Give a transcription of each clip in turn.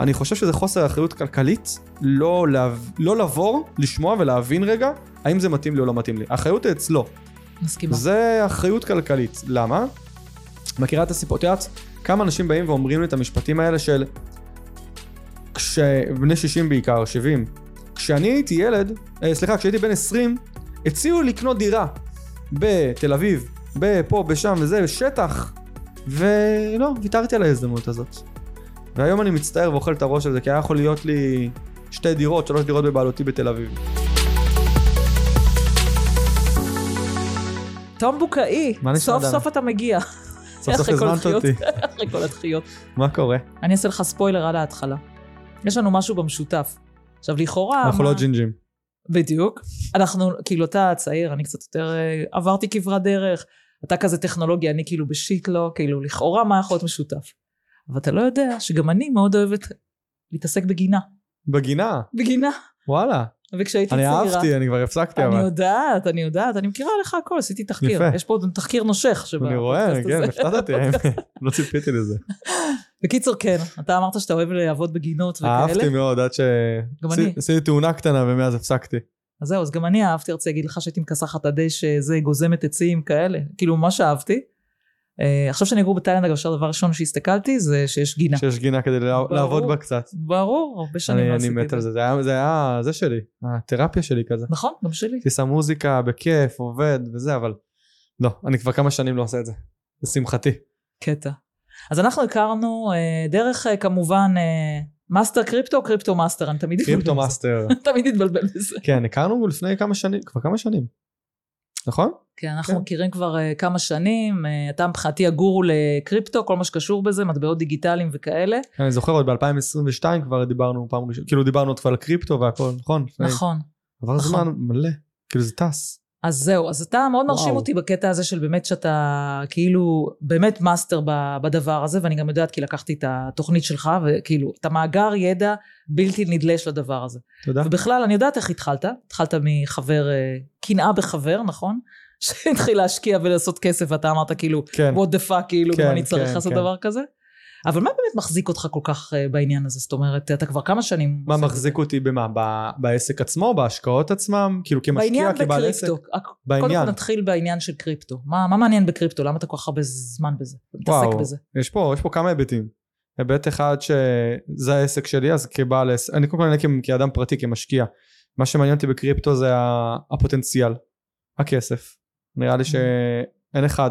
אני חושב שזה חוסר אחריות כלכלית לא, להב... לא לבוא, לשמוע ולהבין רגע האם זה מתאים לי או לא מתאים לי. האחריות היא אצלו. מסכימה. זה אחריות כלכלית. למה? מכירה את הסיפור? את יודעת כמה אנשים באים ואומרים לי את המשפטים האלה של כש... בני 60 בעיקר, 70. כשאני הייתי ילד, אה, סליחה, כשהייתי בן 20, הציעו לקנות דירה בתל אביב, בפה, בשם וזה, שטח, ולא, ויתרתי על ההזדמנות הזאת. והיום אני מצטער ואוכל את הראש על זה, כי היה יכול להיות לי שתי דירות, שלוש דירות בבעלותי בתל אביב. תום בוקאי, סוף? סוף אתה מגיע. סוף סוף הזמנת. אותי. אחרי כל הדחיות. מה קורה? אני אעשה לך ספוילר על ההתחלה. יש לנו משהו במשותף. עכשיו, לכאורה... אנחנו לא ג'ינג'ים. בדיוק. אנחנו, כאילו, אתה צעיר, אני קצת יותר... אה, עברתי כברת דרך. אתה כזה טכנולוגיה, אני כאילו בשיט לא, כאילו, לכאורה מה יכול להיות משותף. אבל אתה לא יודע שגם אני מאוד אוהבת להתעסק בגינה. בגינה, בגינה. וואלה. וכשהייתי אני צעירה... אהבתי, אני כבר הפסקתי אני אבל. יודעת, אני יודעת, אני מכירה לך הכל, עשיתי תחקיר. יפה. יש פה תחקיר נושך. אני רואה, כן. הפתעת אותי. לא ציפיתי לזה. בקיצור, כן, אתה אמרת שאתה אוהב לעבוד בגינות וכאלה. אהבתי מאוד עד ש... גם אני. עשיתי תאונה קטנה ומאז הפסקתי. אז זהו, אז גם אני אהבתי, רוצה להגיד לך שהייתי מכסחת הדשא, זה גוזמת עצים כאלה, כאילו ממש אהבתי. אה, עכשיו שאני אגור בתאילנד, אגב, הדבר הראשון שהסתכלתי זה שיש גינה. שיש גינה כדי ברור. לעבוד בה קצת. ברור, הרבה שנים אני לא אני עשיתי מת את על זה, זה היה- זה היה זה שלי, התרפיה שלי כזה. נכון, גם שלי. שם מוזיקה בכיף, עובד וזה, אבל לא, אני כבר כמה שנים לא עושה את זה. לשמחתי. קטע. אז אנחנו הכרנו אה, דרך אה, כמובן מאסטר קריפטו או קריפטו מאסטר, אני תמיד קריפטו. מאסטר. תמיד אתבלבל בזה. כן, הכרנו לפני כמה שנים, כבר כמה שנים. נכון? כן, אנחנו כן. מכירים כבר uh, כמה שנים, uh, אתה מבחינתי הגורו לקריפטו, כל מה שקשור בזה, מטבעות דיגיטליים וכאלה. אני זוכר עוד ב-2022 כבר דיברנו פעם ראשונה, כאילו דיברנו עוד כבר על קריפטו והכל, נכון? נכון. עבר נכון. זמן מלא, כאילו זה טס. אז זהו, אז אתה מאוד מרשים וואו. אותי בקטע הזה של באמת שאתה כאילו באמת מאסטר בדבר הזה, ואני גם יודעת כי לקחתי את התוכנית שלך, וכאילו, אתה מאגר ידע בלתי נדלש לדבר הזה. תודה. ובכלל, אני יודעת איך התחלת, התחלת מחבר, אה, קנאה בחבר, נכון? שהתחיל להשקיע ולעשות כסף, ואתה אמרת כאילו, כן. what the fuck, כאילו, כן, אני צריך כן, לעשות כן. דבר כזה? אבל מה באמת מחזיק אותך כל כך אה, בעניין הזה? זאת אומרת, אתה כבר כמה שנים... מה מחזיק אותי במה? ב- בעסק עצמו? בהשקעות עצמם? כאילו? כמשקיע, בעניין כבעל עסק? בקריפטו. קודם בעניין. כל נתחיל בעניין של קריפטו. מה, מה מעניין בקריפטו? למה אתה כל כך הרבה זמן בזה? מתעסק בזה. יש פה, יש פה כמה היבטים. היבט אחד שזה העסק שלי, אז כבעל עסק, אני קודם כל כ- כאדם פרטי, כמשקיע. מה שמעניין אותי בקריפטו זה הפוטנציאל, הכסף. נראה לי שאין אחד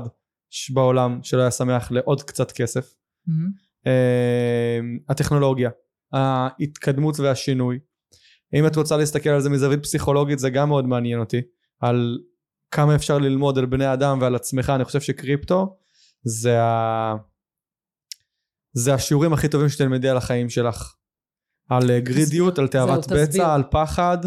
בעולם שלא היה שמח לעוד קצת כסף. מהמם. אה, הטכנולוגיה, ההתקדמות והשינוי. אם את רוצה להסתכל על זה מזווית פסיכולוגית זה גם מאוד מעניין אותי, על כמה אפשר ללמוד על בני אדם ועל עצמך, אני חושב שקריפטו זה, ה... זה השיעורים הכי טובים שתלמדי על החיים שלך. על אה, גרידיות, על תאוות זהו, תסביר. בצע, על פחד,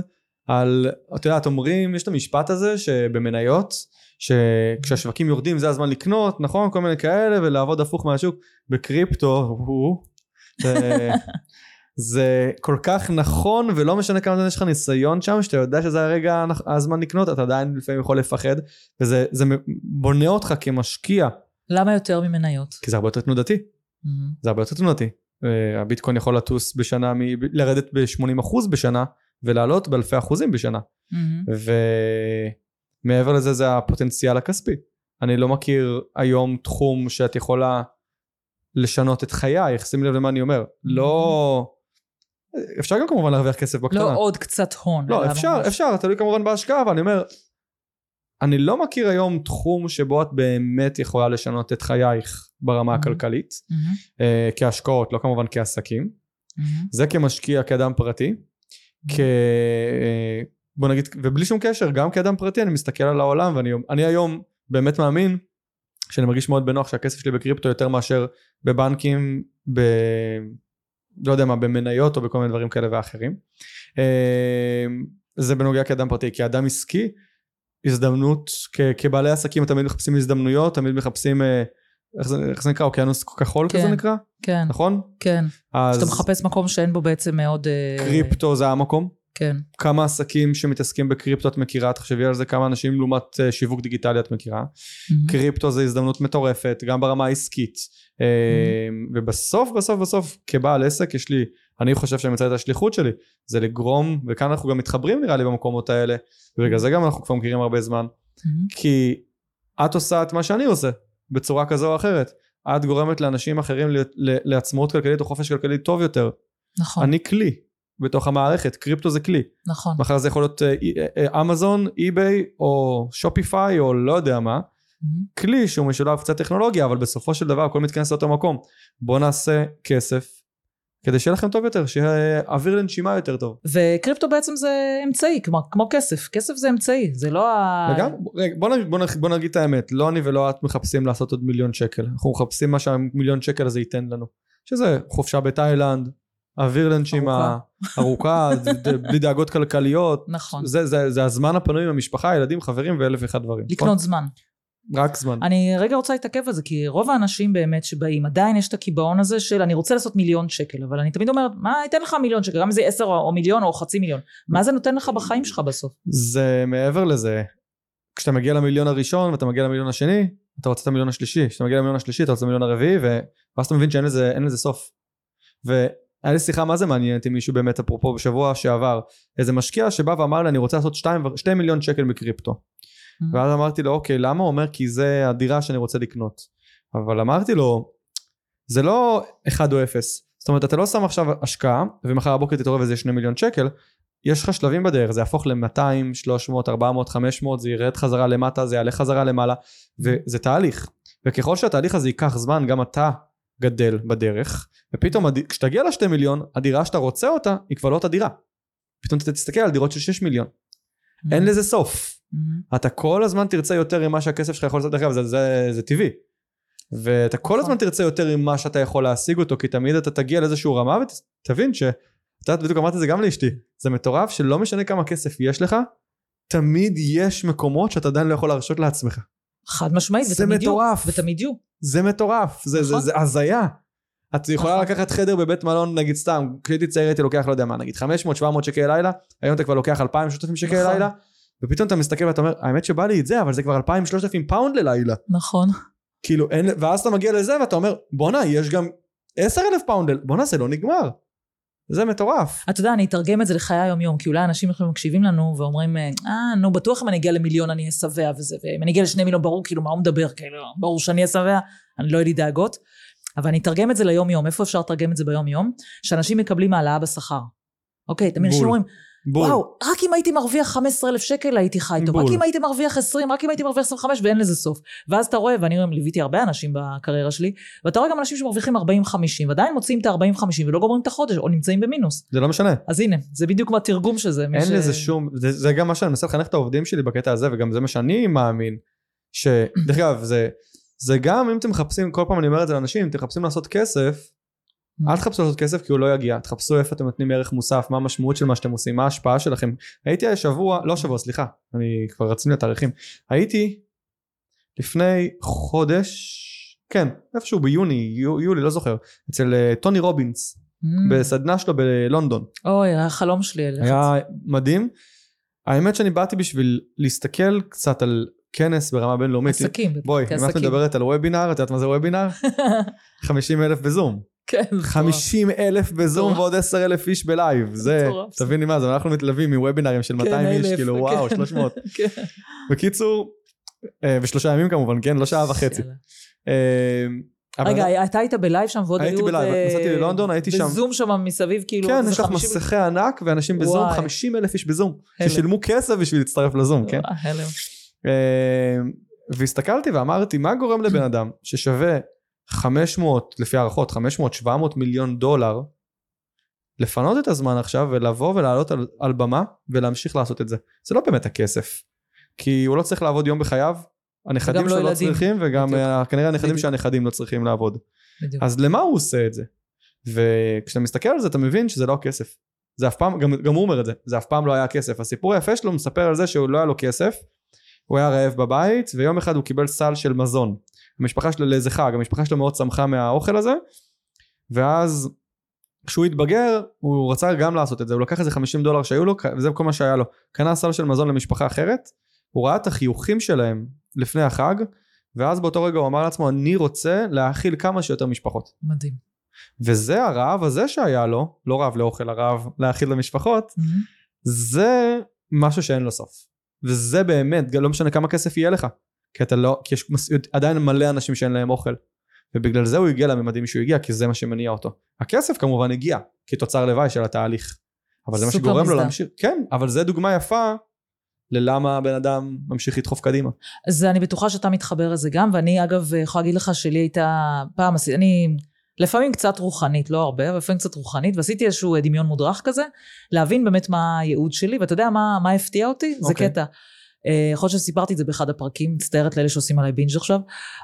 על, את יודעת, אומרים, יש את המשפט הזה שבמניות, שכשהשווקים יורדים זה הזמן לקנות, נכון? כל מיני כאלה, ולעבוד הפוך מהשוק. בקריפטו, הוא, זה, זה כל כך נכון, ולא משנה כמה זמן יש לך ניסיון שם, שאתה יודע שזה הרגע הזמן לקנות, אתה עדיין לפעמים יכול לפחד, וזה זה בונה אותך כמשקיע, למה יותר ממניות? כי זה הרבה יותר תנודתי. מהמם. זה הרבה יותר תנודתי. אה, הביטקוין יכול לטוס בשנה, מ- לרדת ב-80% בשנה, ולעלות באלפי אחוזים בשנה. מהמם. ומעבר לזה זה הפוטנציאל הכספי. אני לא מכיר היום תחום שאת יכולה לשנות את חייך, שימי לב למה אני אומר. לא... אפשר גם כמובן להרוויח כסף בקטנה. לא עוד קצת הון. לא, אפשר, ממש- אפשר, תלוי כמובן בהשקעה, אבל אני אומר, אני לא מכיר היום תחום שבו את באמת יכולה לשנות את חייך ברמה Mhm. הכלכלית, מהמם. אה, כהשקעות, לא כמובן כעסקים. מהמם. זה כמשקיע, כאדם פרטי. כ... אה, בוא נגיד, ובלי שום קשר, גם כאדם פרטי אני מסתכל על העולם ואני אני היום באמת מאמין שאני מרגיש מאוד בנוח שהכסף שלי בקריפטו יותר מאשר בבנקים, ב... לא יודע מה, במניות או בכל מיני דברים כאלה ואחרים. אה, זה בנוגע כאדם פרטי, כאדם עסקי, הזדמנות, כ... כבעלי עסקים תמיד מחפשים הזדמנויות, תמיד מחפשים, אה, איך זה, איך זה נקרא, אוקיינוס כחול כן. כזה נקרא, כן, נכון? כן. אז שאתה מחפש מקום שאין בו בעצם מאוד... אה, קריפטו זה המקום, כן. כמה עסקים שמתעסקים בקריפטו את מכירה, תחשבי על זה כמה אנשים לעומת אה, שיווק דיגיטלי את מכירה. מהמם. קריפטו זה הזדמנות מטורפת, גם ברמה העסקית. אה, ובסוף בסוף בסוף כבעל עסק יש לי, אני חושב שאני מצא את השליחות שלי, זה לגרום, וכאן אנחנו גם מתחברים נראה לי במקומות האלה, ובגלל זה גם אנחנו כבר מכירים הרבה זמן, מהמם. כי את עושה את מה שאני עושה, בצורה כזו או אחרת. את גורמת לאנשים אחרים לעצמאות כלכלית או חופש כלכלי טוב יותר. נכון, אני כלי בתוך המערכת, קריפטו זה כלי. נכון. מחר זה יכול להיות אה, אה, אה, אמזון, אי-ביי או שופיפיי או לא יודע מה. מהמם. כלי שהוא משולב קצת טכנולוגיה אבל בסופו של דבר הכל מתכנס לאותו מקום. בוא נעשה כסף כדי שיהיה לכם טוב יותר, שיהיה אוויר לנשימה יותר טוב. וקריפטו בעצם זה אמצעי, כמו, כמו כסף. כסף זה אמצעי, זה לא ה... וגם, רגע, בוא, נגיד, בוא, נגיד, בוא נגיד את האמת, לא אני ולא את מחפשים לעשות עוד מיליון שקל, אנחנו מחפשים מה שהמיליון שקל הזה ייתן לנו. שזה חופשה בתאילנד, אוויר לנשימה, ארוכה, בלי דאגות כלכליות. נכון. זה, זה, זה הזמן הפנוי עם המשפחה, ילדים, חברים ואלף ואחד דברים. לקנות זמן. נכון? רק זמן. אני רגע רוצה להתעכב על זה, כי רוב האנשים באמת שבאים, עדיין יש את הקיבעון הזה של אני רוצה לעשות מיליון שקל, אבל אני תמיד אומרת, מה ייתן לך מיליון שקל, גם אם זה עשר או, מיליון או חצי מיליון, מה זה נותן לך בחיים שלך בסוף? זה מעבר לזה, כשאתה מגיע למיליון הראשון ואתה מגיע למיליון השני, אתה רוצה את המיליון השלישי, כשאתה מגיע למיליון השלישי אתה רוצה את המיליון הרביעי, ו... ואז אתה מבין שאין לזה, לזה סוף. והיה לי שיחה מה זה מעניינת עם מישהו באמת, אפרופו בשבוע שעבר, איזה משקיע שבא ואמר לי אני רוצה לעשות שתיים, ו- שתי מיליון שקל מקריפטו. ואז אמרתי לו אוקיי למה? הוא אומר כי זה הדירה שאני רוצה לקנות. אבל אמרתי לו זה לא אחד או אפס. זאת אומרת אתה לא שם עכשיו השקעה ומחר בבוקר תתעורר וזה יהיה שני מיליון שקל. יש לך שלבים בדרך זה יהפוך ל-200, 300, 400, 500 זה ירד חזרה למטה זה יעלה חזרה למעלה וזה תהליך. וככל שהתהליך הזה ייקח זמן גם אתה גדל בדרך ופתאום. כשתגיע לשתי מיליון הדירה שאתה רוצה אותה היא כבר לא אותה דירה. פתאום אתה תסתכל על דירות של 6 מיליון אין לזה סוף. מהמם. אתה כל הזמן תרצה יותר ממה שהכסף שלך יכול לעשות, דרך אגב זה, זה, זה טבעי. ואתה כל נכון. הזמן תרצה יותר ממה שאתה יכול להשיג אותו, כי תמיד אתה תגיע לאיזשהו רמה ותבין ש... את יודעת, בדיוק אמרתי את זה גם לאשתי, זה מטורף שלא משנה כמה כסף יש לך, תמיד יש מקומות שאתה עדיין לא יכול להרשות לעצמך. חד משמעית, זה ותמיד יהיו, מטורף. ותמיד יהיו. זה מטורף, זה, זה, נכון. זה הזיה. את יכולה נכון. לקחת חדר בבית מלון, נגיד סתם, כשהייתי צעיר הייתי לוקח, לא יודע מה, נגיד 500-700 שקל לילה, היום אתה כבר לוקח 2,000-3,000 שקל נכון. לילה, ופתאום אתה מסתכל ואתה אומר, האמת שבא לי את זה, אבל זה כבר 2,000-3,000 פאונד ללילה. נכון. כאילו אין, ואז אתה מגיע לזה ואתה אומר, בואנה, יש גם 10,000 פאונד, בואנה, זה לא נגמר. זה מטורף. אתה יודע, אני אתרגם את זה לחיי היום-יום, כי אולי אנשים יכולים מקשיבים לנו ואומרים, אה, נו, בטוח אם אני אגיע למיליון אני אהיה שבע וזה, ואם אני אגיע לשני מיליון, ברור, כאילו, מה הוא מדבר, כאילו, ברור שאני אהיה שבע, אני לא יהיה לי דאגות. אבל אני אתרגם את זה ליום-יום, איפה אפשר לתרגם את זה ביום-יום? שאנשים מקבלים העלאה בשכר. אוקיי, תמיד אנשים. אומרים, בול. וואו, רק אם הייתי מרוויח 15,000 שקל הייתי חי טוב, רק. אם הייתי מרוויח 20, רק אם הייתי מרוויח 25 ואין לזה סוף. ואז אתה רואה, ואני ליוויתי הרבה אנשים בקריירה שלי, ואתה רואה גם אנשים שמרוויחים 40-50, ועדיין מוציאים את ה-40-50 ולא גומרים את החודש, או נמצאים במינוס. זה לא משנה. אז הנה, זה בדיוק מה התרגום של זה. אין ש- לזה שום, זה, זה גם מה שאני מנסה לחנך את העובדים שלי בקטע הזה, וגם זה מה שאני מאמין, שדרך אגב, זה, זה גם אם אתם מחפשים, כל פעם אני אומר את זה לאנשים, אם אתם מחפשים לעשות כסף, אל תחפשו לעשות כסף כי הוא לא יגיע, תחפשו איפה אתם נותנים ערך מוסף, מה המשמעות של מה שאתם עושים, מה ההשפעה שלכם. הייתי השבוע, לא שבוע, סליחה, אני כבר רציתי לתאריכים, הייתי לפני חודש, כן, איפשהו ביוני, יו, יולי, לא זוכר, אצל אה, טוני רובינס, Mm. בסדנה שלו בלונדון. אוי, היה חלום שלי. היה מדהים. האמת שאני באתי בשביל להסתכל קצת על כנס ברמה בינלאומית. עסקים. בואי, אם את. מדברת על וובינר, את יודעת מה זה וובינר? 50 אלף בזום. כן, זה 50 אלף בזום. ועוד 10 אלף איש ב live. זה. תביני מה זה, אנחנו מתלהבים מוובינרים של 200 איש, אלף, כאילו כן. וואו, 300. כן. בקיצור, אה, ושלושה ימים כמובן, כן? לא שעה וחצי. אה, רגע, אתה היית ב live שם ועוד הייתי היו... ב live, אה, נסעתי ללונדון, הייתי שם. בזום שם מסביב, כאילו... כן, יש לך 50 מסכי ענק ואנשים בזום, וואי. 50 אלף איש בזום. ששילמו כסף בשביל להצטרף לזום, כן? והסתכלתי ואמרתי מה גורם לבן אדם ששווה 500 לפי הערכות 500 700 מיליון דולר לפנות את הזמן עכשיו ולבוא ולעלות על, על במה ולהמשיך לעשות את זה זה לא באמת הכסף כי הוא לא צריך לעבוד יום בחייו הנכדים לא שלו לא ילדים. צריכים וגם בדיוק. אה, כנראה הנכדים בדיוק. של הנכדים לא צריכים לעבוד בדיוק. אז למה הוא עושה את זה וכשאתה מסתכל על זה אתה מבין שזה לא הכסף זה אף פעם גם, גם הוא אומר את זה זה אף פעם לא היה כסף הסיפור היפה שלו מספר על זה שהוא לא היה לו כסף הוא היה רעב בבית ויום אחד הוא קיבל סל של מזון המשפחה שלו לאיזה חג המשפחה שלו מאוד שמחה מהאוכל הזה ואז כשהוא התבגר, הוא רצה גם לעשות את זה, הוא לקח איזה 50 דולר שהיו לו, וזה כל מה שהיה לו. קנה סל של מזון למשפחה אחרת, הוא ראה את החיוכים שלהם לפני החג, ואז באותו רגע הוא אמר לעצמו, אני רוצה להאכיל כמה שיותר משפחות. מדהים. וזה הרעב הזה שהיה לו, לא רעב לאוכל, הרעב להאכיל למשפחות, זה משהו שאין לו סוף. וזה באמת, לא משנה כמה כסף יהיה לך. כי אתה לא, כי יש עדיין מלא אנשים שאין להם אוכל. ובגלל זה הוא הגיע לממדים שהוא הגיע, כי זה מה שמניע אותו. הכסף כמובן הגיע כתוצר לוואי של התהליך. אבל זה מה שגורם מזדה. לו להמשיך. כן, אבל זה דוגמה יפה ללמה הבן אדם ממשיך לדחוף קדימה. אז אני בטוחה שאתה מתחבר לזה גם, ואני אגב יכולה להגיד לך שלי הייתה פעם, אני לפעמים קצת רוחנית, לא הרבה, אבל לפעמים קצת רוחנית, ועשיתי איזשהו דמיון מודרך כזה, להבין באמת מה הייעוד שלי, ואתה יודע מה, מה הפתיע אותי? Okay. זה אוקיי. קטע. אה, יכול להיות שסיפרתי את זה באחד הפרקים, מצטערת לאלה שעושים עליי בינג' עכשיו,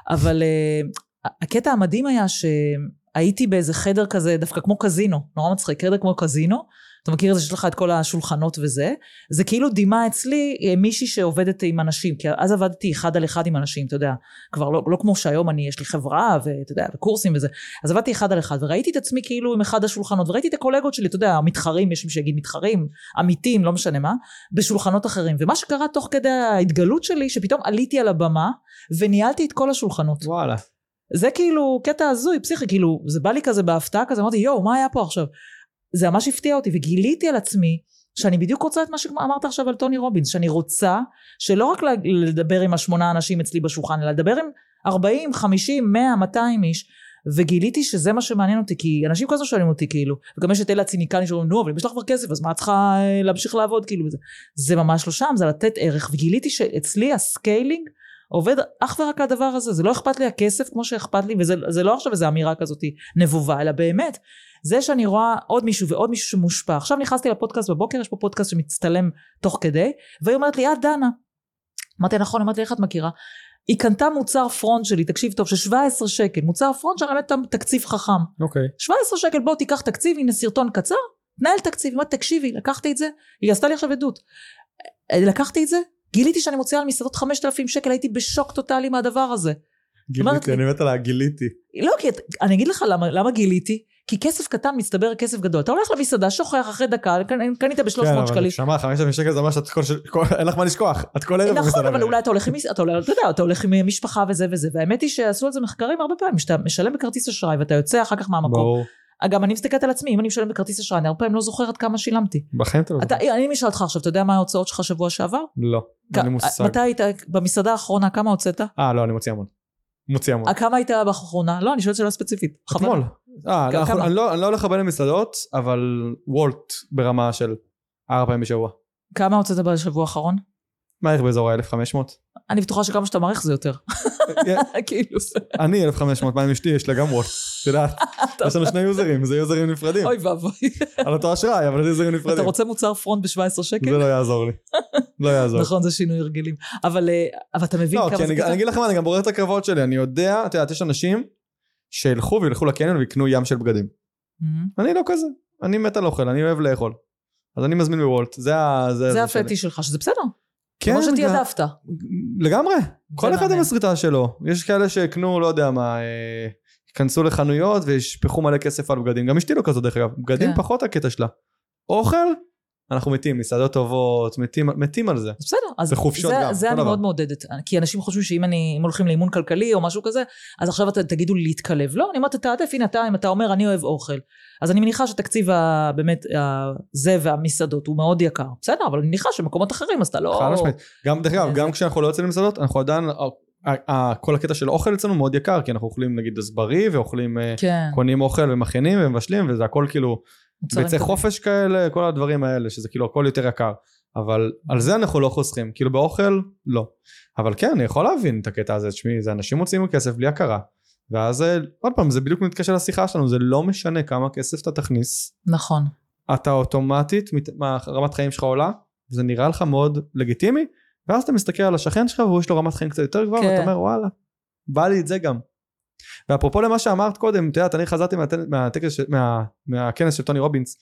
אבל uh, הקטע המדהים היה שהייתי באיזה חדר כזה, דווקא כמו קזינו, נורא מצחיק, חדר כמו קזינו, אתה מכיר את זה שיש לך את כל השולחנות וזה, זה כאילו דימה אצלי אה, מישהי שעובדת עם אנשים, כי אז עבדתי אחד על אחד עם אנשים, אתה יודע, כבר לא, לא כמו שהיום אני, יש לי חברה ואתה יודע, וקורסים וזה, אז עבדתי אחד על אחד וראיתי את עצמי כאילו עם אחד השולחנות, וראיתי את הקולגות שלי, אתה יודע, המתחרים, יש מי שיגיד מתחרים, עמיתים, לא משנה מה, בשולחנות אחרים, ומה שקרה תוך כדי ההתגלות שלי, שפתאום עליתי על הבמה וניהלתי את כל השולחנות. וואלה. זה כאילו קטע הזוי, פסיכי, כאילו, זה בא לי כזה בהפתעה כזה, אמרתי יואו, מה היה פה עכשיו? זה ממש הפתיע אותי וגיליתי על עצמי שאני בדיוק רוצה את מה שאמרת עכשיו על טוני רובינס שאני רוצה שלא רק לדבר עם השמונה אנשים אצלי בשולחן אלא לדבר עם 40, 50, 100, 200 איש וגיליתי שזה מה שמעניין אותי כי אנשים כל הזמן שואלים אותי כאילו וגם יש את אלה הציניקנים שאומרים נו אבל אם יש לך כבר כסף אז מה את צריכה אה, להמשיך לעבוד? כאילו וזה זה ממש לא שם זה לתת ערך וגיליתי שאצלי ה scaling עובד אך ורק הדבר הזה זה לא אכפת לי הכסף כמו שאכפת לי וזה לא עכשיו איזה אמירה כזאת נבובה אלא באמת זה שאני רואה עוד מישהו ועוד מישהו שמושפע. עכשיו נכנסתי לפודקאסט בבוקר יש פה פודקאסט שמצטלם תוך כדי והיא אומרת לי את דנה. אמרתי נכון אמרתי איך את מכירה? היא קנתה מוצר front שלי תקשיב טוב של 17 שקל. מוצר front שאני באמת תקציב חכם. אוקיי. okay. 17 שקל בוא תיקח תקציב הנה סרטון קצר תנהל תקציב. אמרתי תקשיבי לקחתי את זה. היא עשתה לי עכשיו עדות. לקחתי את זה? גיליתי שאני מוציאה על מסעדות 5,000 שקל הייתי בשוק טוטאלי מהדבר הזה. גיליתי, אני מת על הגיליתי. לא, כי אני אגיד לך למה, למה גיליתי, כי כסף קטן מצטבר כסף גדול. אתה הולך למסעדה, שוכח אחרי דקה, קנית ב-300 שקלים. כן, אבל שמע, 5,000 שקל זה אומר שאין לך מה לשכוח, את כל ערב. נכון, אבל אולי אתה הולך עם אתה יודע, אתה הולך עם משפחה וזה וזה, והאמת היא שעשו על זה מחקרים הרבה פעמים, שאתה משלם בכרטיס אשראי ואתה יוצא אחר כך מהמקום. ברור. גם אני מסתכלת על עצמי, אם אני משלם בכרטיס אשראי, אני הרבה פעמים לא זוכרת כמה שילמתי. בחיים אתה לא זוכר. אני אשאל אותך עכשיו, אתה יודע מה ההוצאות שלך שבוע שעבר? לא, אין לי מושג. מתי היית במסעדה האחרונה, כמה הוצאת? אה, לא, אני מוציא המון. מוציא המון. כמה היית באחרונה? לא, אני שואלת שאלה ספציפית. אתמול. אה, לא, אני לא, לא הולך הרבה למסעדות, אבל וולט ברמה של ארבע פעמים בשבוע. כמה הוצאת בשבוע האחרון? מעריך באזור ה-1500. אני בטוחה שכמה שאתה מעריך זה יותר. כאילו. אני 1500, מה עם אשתי? יש לה גם וולט. את יודעת, יש לנו שני יוזרים, זה יוזרים נפרדים. אוי ואבוי. על אותו אשראי, אבל זה יוזרים נפרדים. אתה רוצה מוצר פרונט ב-17 שקל? זה לא יעזור לי. לא יעזור. נכון, זה שינוי הרגלים. אבל אה, אתה מבין כמה זה... לא, אני אגיד לכם אני גם בורר את הקרבות שלי. אני יודע, את יודעת, יש אנשים שילכו וילכו לקניון ויקנו ים של בגדים. אני לא כזה. אני מת על אוכל, אני אוהב לאכול. אז אני מזמין בוולט, זה ה... זה הפטיש שלך, שזה בסדר. כן, כמו שתיעדפת. לגמרי, כל אחד עם הסריטה שלו. יש כאלה שיקנו, לא יודע מה, אה, ייכנסו לחנויות וישפכו מלא כסף על בגדים. גם אשתי לא כזאת דרך אגב, בגדים כן. פחות הקטע שלה. אוכל, אנחנו מתים, מסעדות טובות, מתים, מתים על זה. בסדר, אז בחופשות זה, גם, זה אני דבר. מאוד מעודדת, כי אנשים חושבים שאם אני, אם הולכים לאימון כלכלי או משהו כזה, אז עכשיו את, תגידו לי להתקלב. לא, אני אומרת, תעדף, הנה אתה, אם אתה אומר אני אוהב אוכל, אז אני מניחה שתקציב ה, באמת, ה, זה והמסעדות הוא מאוד יקר. בסדר, אבל אני מניחה שמקומות אחרים, אז אתה לא... חד משמעית. גם, דרך אגב, גם כשאנחנו לא יוצאים למסעדות, אנחנו עדיין, כל הקטע של אוכל אצלנו מאוד יקר, כי אנחנו אוכלים נגיד אז בריא, ואוכלים, אה, כן. קונים אוכל ומכינים ומבשלים, וזה הכל כאילו... ביצי חופש כאלה, כל הדברים האלה, שזה כאילו הכל יותר יקר. אבל על זה אנחנו לא חוסכים, כאילו באוכל, לא. אבל כן, אני יכול להבין את הקטע הזה, תשמעי, זה אנשים מוציאים כסף בלי הכרה. ואז אה, עוד פעם, זה בדיוק מתקשר לשיחה שלנו, זה לא משנה כמה כסף אתה תכניס. נכון. אתה אוטומטית, רמת חיים שלך עולה, זה נראה לך מאוד לגיטימי, ואז אתה מסתכל על השכן שלך והוא יש לו רמת חיים קצת יותר גבוהה, כן. ואתה אומר וואלה, בא לי את זה גם. ואפרופו למה שאמרת קודם, את יודעת, אני חזרתי מהטקס, מה, מהכנס של טוני רובינס,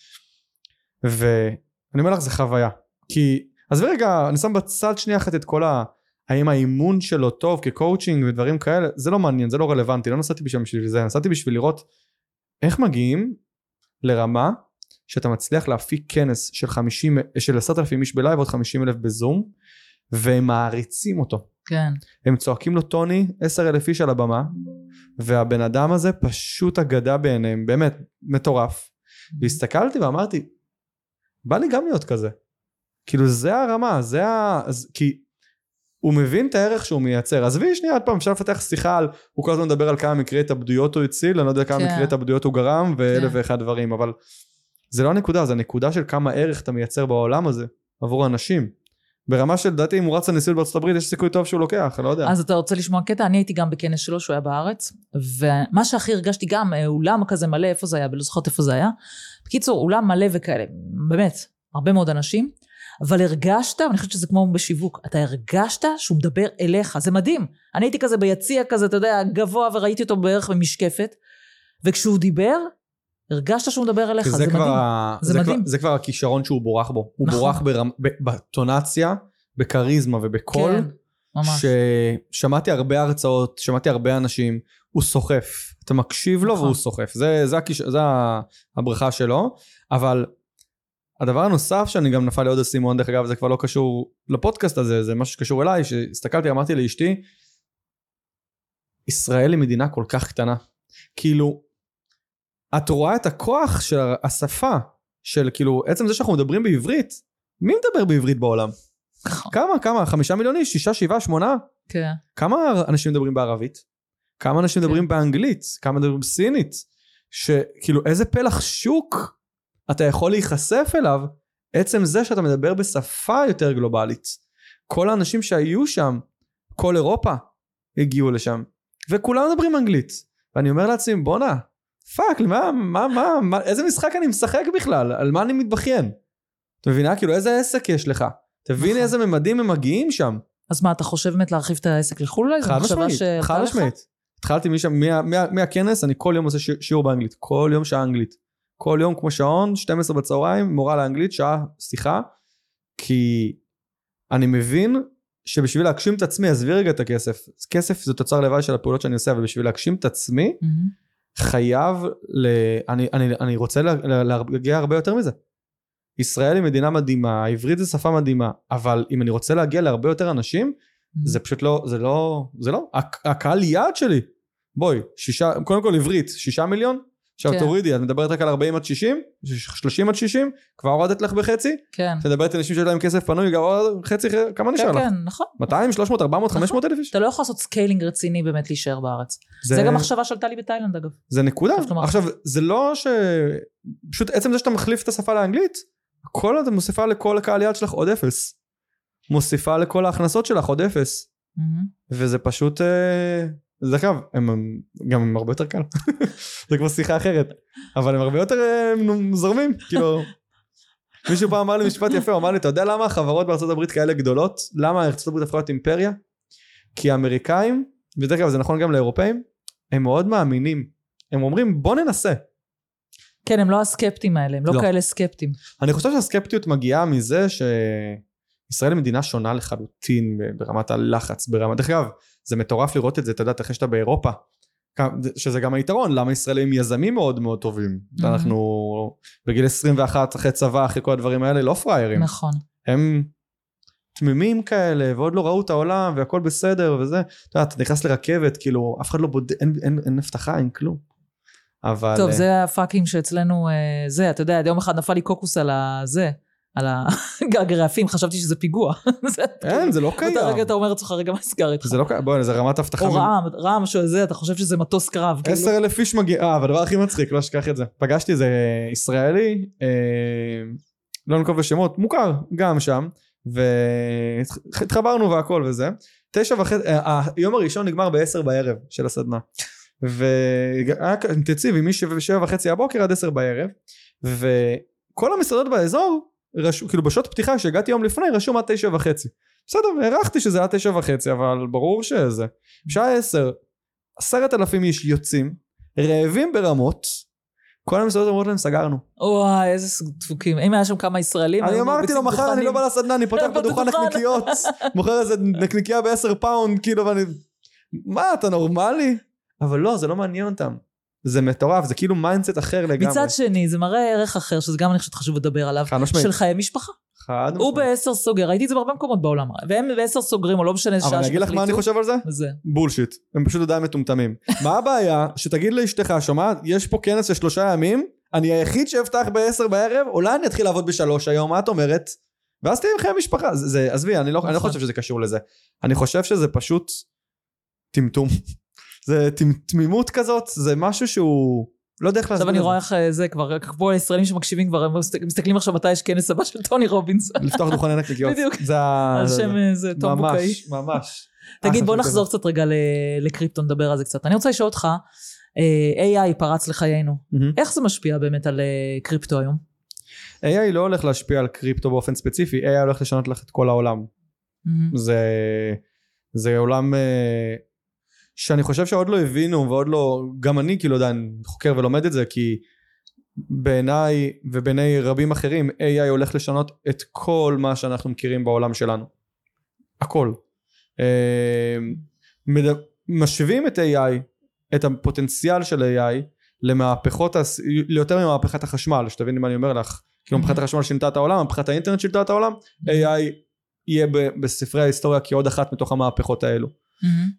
ואני אומר לך, זה חוויה. כי, עזבי רגע, אני שם בצד שנייה אחת את כל ה... האם האימון שלו טוב כקואוצ'ינג ודברים כאלה, זה לא מעניין, זה לא רלוונטי, לא נסעתי בשביל זה, נסעתי בשביל לראות איך מגיעים לרמה שאתה מצליח להפיק כנס של 50, של 10,000 איש ב live עוד 50 אלף בזום והם מעריצים אותו. כן. הם צועקים לו טוני 10,000 איש על הבמה והבן אדם הזה פשוט אגדה בעיניהם באמת מטורף. והסתכלתי ואמרתי בא לי גם להיות כזה. כאילו זה הרמה זה ה... כי הוא מבין את הערך שהוא מייצר עזבי שנייה עוד פעם אפשר לפתח שיחה על הוא כל הזמן מדבר על כמה מקרי התאבדויות הוא הציל אני לא יודע כמה כן. מקרי התאבדויות הוא גרם ואלף כן. ואחד דברים אבל זה לא הנקודה זה הנקודה של כמה ערך אתה מייצר בעולם הזה עבור אנשים ברמה של לדעתי אם הוא רץ לנשיאות בארצות הברית יש סיכוי טוב שהוא לוקח אני לא יודע אז אתה רוצה לשמוע קטע? אני הייתי גם בכנס שלו שהוא היה בארץ, ומה שהכי הרגשתי גם, אה, אולם כזה מלא, איפה זה היה? ולא זוכרת איפה זה היה. בקיצור, אולם מלא וכאלה, באמת, הרבה מאוד אנשים, אבל הרגשת, ואני חושבת שזה כמו בשיווק, אתה הרגשת שהוא מדבר אליך, זה מדהים. אני הייתי כזה ביציע כזה, אתה יודע, גבוה, וראיתי אותו בערך במשקפת, וכשהוא דיבר, הרגשת שהוא מדבר אליך, זה, זה, כבר, מדהים. ה- זה זה, מדהים. כבר, זה כבר הכישרון שהוא בורח בו הוא נכון. בורח ברמ, ב, בטונציה בכריזמה ובקול כן, ממש. ששמעתי הרבה הרצאות, שמעתי הרבה אנשים, הוא סוחף. אתה מקשיב לו נכון. והוא סוחף. זה, זה, הכיש... זה הברכה שלו. אבל הדבר הנוסף שאני גם נפל לי עוד אסימון, דרך אגב, זה כבר לא קשור לפודקאסט הזה, זה משהו שקשור אליי, שהסתכלתי, אמרתי לאשתי, ישראל היא מדינה כל כך קטנה. כאילו, את רואה את הכוח של השפה, של כאילו, עצם זה שאנחנו מדברים בעברית, מי מדבר בעברית בעולם? נכון, כמה, כמה, חמישה מיליון איש, שישה, שבעה, שמונה? כן. כמה אנשים מדברים בערבית? כמה אנשים כן. מדברים באנגלית? כמה מדברים בסינית? שכאילו איזה פלח שוק אתה יכול להיחשף אליו עצם זה שאתה מדבר בשפה יותר גלובלית. כל האנשים שהיו שם, כל אירופה הגיעו לשם, וכולם מדברים אנגלית. ואני אומר לעצמי בואנה, fuck, מה, מה, מה, מה, איזה משחק אני משחק בכלל? על מה אני מתבכיין? את מבינה? כאילו איזה עסק יש לך? תבין נכון. איזה ממדים הם מגיעים שם. אז מה, אתה חושב באמת להרחיב את העסק לחו"ל אולי? חד משמעית, חד? משמעית. התחלתי משם, מה- מה- מהכנס, אני כל יום עושה שיעור באנגלית. כל יום שעה אנגלית. כל יום כמו שעון, 12 בצהריים, מורה לאנגלית, שעה שיחה. כי אני מבין שבשביל להגשים את עצמי, עזבי רגע את הכסף. כסף זה תוצר לוואי של הפעולות שאני עושה, אבל בשביל להגשים את עצמי, מהמם. חייב, ל... אני, אני, אני רוצה לה- לה- להגיע הרבה יותר מזה. ישראל היא מדינה מדהימה, העברית זה שפה מדהימה, אבל אם אני רוצה להגיע להרבה יותר אנשים, זה פשוט לא, זה לא, זה לא, הק- הקהל יעד שלי, בואי, שישה, קודם כל עברית, שישה מיליון, עכשיו כן. תורידי, את מדברת רק על 40 עד 60, 30 עד 60, כבר הורדת לך בחצי, כן. את מדברת על אנשים שיש להם כסף פנוי, גם עוד חצי, כמה נשאר כן, לך? כן, נכון. 200, 300, 400, 500 אלף איש? אתה לא יכול לעשות scaling רציני באמת להישאר בארץ. זה גם מחשבה שעלתה לי בתאילנד אגב. זה נקודה. עכשיו, זה לא ש... פשוט עצם זה שאתה מחליף את השפה לאנגלית, כל עוד מוסיפה לכל הקהל יעד שלך עוד אפס. מוסיפה לכל ההכנסות שלך עוד אפס. מהמם. וזה פשוט... דרך אגב, הם הם- גם הם הרבה יותר קל. זה כבר שיחה אחרת. אבל הם הרבה יותר נו- זורמים, כאילו... מישהו פעם אמר לי משפט יפה, הוא אמר לי, אתה יודע למה החברות בארצות הברית כאלה גדולות? למה ארצות הברית הפכה להיות אימפריה? כי האמריקאים, ודרך אגב זה נכון גם לאירופאים, הם מאוד מאמינים. הם אומרים בוא ננסה. כן, הם לא הסקפטים האלה, הם לא לא. כאלה סקפטים. אני חושב שהסקפטיות מגיעה מזה שישראל היא מדינה שונה לחלוטין ברמת הלחץ, ברמת... דרך אגב, זה מטורף לראות את זה, אתה יודע, אחרי שאתה באירופה, שזה גם היתרון, למה ישראלים יזמים מאוד מאוד טובים. Mhm. אנחנו בגיל 21 אחרי צבא, אחרי כל הדברים האלה, לא פראיירים. נכון. הם תמימים כאלה, ועוד לא ראו את העולם, והכל בסדר, וזה. אתה יודע, אתה נכנס לרכבת, כאילו, אף אחד לא בודק, אין, אין, אין הבטחה, אין כלום. אבל... טוב, אה, זה הפאקינג שאצלנו, אה, זה, אתה יודע, יום אחד נפל לי קוקוס על הזה, על הגג רעפים, חשבתי שזה פיגוע. אין, זה לא קיים. באותו רגע אתה אומר לעצמך, רגע, מה נסגר איתך? זה לא קיים, בוא'נה, זה רמת אבטחה. או רעם, רעם שזה, אתה חושב שזה מטוס קרב. כאילו. עשר אלף איש מגיע, אה, והדבר הכי מצחיק, לא אשכח את זה. פגשתי איזה ישראלי, אה, לא נקוב בשמות, מוכר, גם שם, והתחברנו והכל וזה. תשע וחצי, אה, היום הראשון נגמר בעשר בערב של הסדנה. והיה אינטנסיבי משבע וחצי הבוקר עד עשר בערב, וכל המסעדות באזור, רשו, כאילו בשעות פתיחה שהגעתי יום לפני, רשום עד תשע וחצי. בסדר, הערכתי שזה עד תשע וחצי, אבל ברור שזה. בשעה עשר, עשרת אלפים איש יוצאים, רעבים ברמות, כל המסעדות אומרות להם סגרנו. וואי, איזה דפוקים. אם היה שם כמה ישראלים, אני אמרתי לו מחר אני לא בא. לסדנה, אני פותח בדוכן בדוכן. נקניקיות, מוכר איזה נקניקייה בעשר פאונד, כאילו, ואני... מה, אתה נורמלי? אבל לא, זה לא מעניין אותם. זה מטורף, זה כאילו mindset אחר לגמרי. מצד שני, זה מראה ערך אחר, שזה גם אני חושבת חשוב לדבר עליו, חד משמעית. של חיי משפחה. חד הוא משמעית. בעשר סוגר, ראיתי את זה בהרבה מקומות בעולם, והם בעשר סוגרים, או לא משנה איזה אבל שעה אני אגיד לך מה אני חושב על זה? זה. bullshit. הם פשוט עדיין מטומטמים. מה הבעיה? שתגיד לאשתך, שומעת? יש פה כנס של שלושה ימים, אני היחיד שאפתח בעשר בערב, אולי אני אתחיל לעבוד בשלוש היום, מה את אומרת? ואז תהיה עם חיי משפחה. עזבי, אני לא, לא נכון. חושב שזה קשור לזה. אני חושב שזה פשוט טמטום. זה תמימות כזאת, זה משהו שהוא... לא יודע איך עכשיו להסביר אני את רואה איך אה, זה כבר, כמו הישראלים שמקשיבים כבר, הם מסת- מסתכלים עכשיו מתי יש כנס הבא של טוני רובינס. זה. לפתוח דוכני נקניקיות. בדיוק. זה ה... על זה- שם אה, זה תום בוקאי. ממש, ממש. תגיד, אחלה בוא נחזור. קצת רגע לקריפטו, נדבר על זה קצת. אני רוצה לשאול אותך, אה, AI פרץ לחיינו. איך זה משפיע באמת על אה, קריפטו היום? AI לא הולך להשפיע על קריפטו באופן ספציפי, AI הולך לשנות לך את כל העולם. זה, זה עולם אה, שאני חושב שעוד לא הבינו ועוד לא, גם אני כאילו עדיין חוקר ולומד את זה כי בעיניי ובעיני רבים אחרים AI הולך לשנות את כל מה שאנחנו מכירים בעולם שלנו. הכל. אה, מד... משווים את AI, את הפוטנציאל של AI למהפכות, הס- ליותר ממהפכת החשמל, שתביני מה אני אומר לך. כאילו מהפכת החשמל שינתה את העולם, מהפכת האינטרנט שינתה את העולם, AI יהיה בספרי ההיסטוריה כעוד אחת מתוך המהפכות האלו.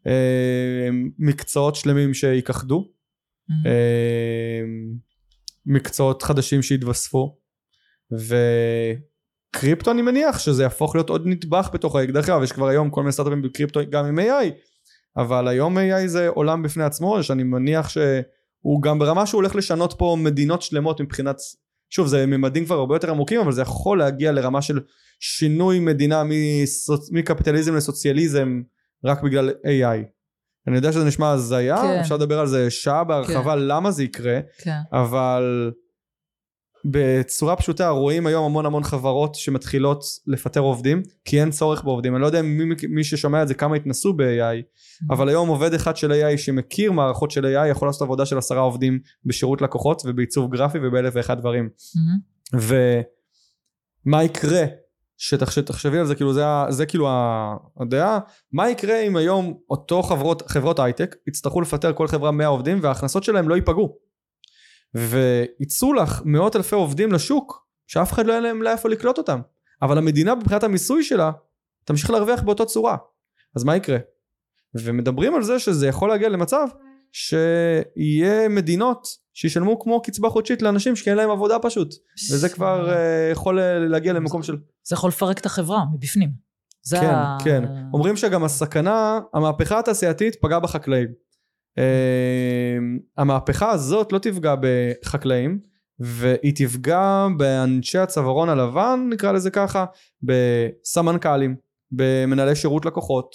אה, מקצועות שלמים שייכחדו, מהמם. אה, מקצועות חדשים שיתווספו, וקריפטו אני מניח שזה יהפוך להיות עוד נדבך בתוך ה... דרך אגב יש כבר היום כל מיני סטארט-אפים בקריפטו גם עם AI, אבל היום AI זה עולם בפני עצמו שאני מניח שהוא גם ברמה שהוא הולך לשנות פה מדינות שלמות מבחינת שוב זה ממדים כבר הרבה יותר עמוקים אבל זה יכול להגיע לרמה של שינוי מדינה מסוצ... מקפיטליזם לסוציאליזם רק בגלל AI. אני יודע שזה נשמע הזיה, כן. אפשר לדבר על זה שעה בהרחבה למה זה יקרה, כן. אבל בצורה פשוטה רואים היום המון המון חברות שמתחילות לפטר עובדים כי אין צורך בעובדים אני לא יודע מי, מי ששומע את זה כמה התנסו ב-AI אבל היום עובד אחד של AI שמכיר מערכות של AI יכול לעשות עבודה של עשרה עובדים בשירות לקוחות ובעיצוב גרפי ובאלף ואחד דברים מהמם. ומה יקרה שתחש, תחשבי על זה כאילו זה, זה כאילו הדעה. מה יקרה אם היום אותו חברות חברות הייטק יצטרכו לפטר כל חברה 100 עובדים וההכנסות שלהם לא ייפגעו? וייצאו לך מאות אלפי עובדים לשוק שאף אחד לא יהיה להם לאיפה לקלוט אותם. אבל המדינה מבחינת המיסוי שלה תמשיך להרוויח באותה צורה. אז מה יקרה? ומדברים על זה שזה יכול להגיע למצב שיהיה מדינות שישלמו כמו קצבה חודשית לאנשים שאין להם עבודה פשוט. וזה כבר אה, יכול אה, להגיע למקום של זה יכול לפרק את החברה מבפנים. זה כן ה- כן. אומרים שגם הסכנה המהפכה התעשייתית פגעה בחקלאים. אה, המהפכה הזאת לא תפגע בחקלאים והיא תפגע באנשי הצווארון הלבן נקרא לזה ככה בסמנכ"לים במנהלי שירות לקוחות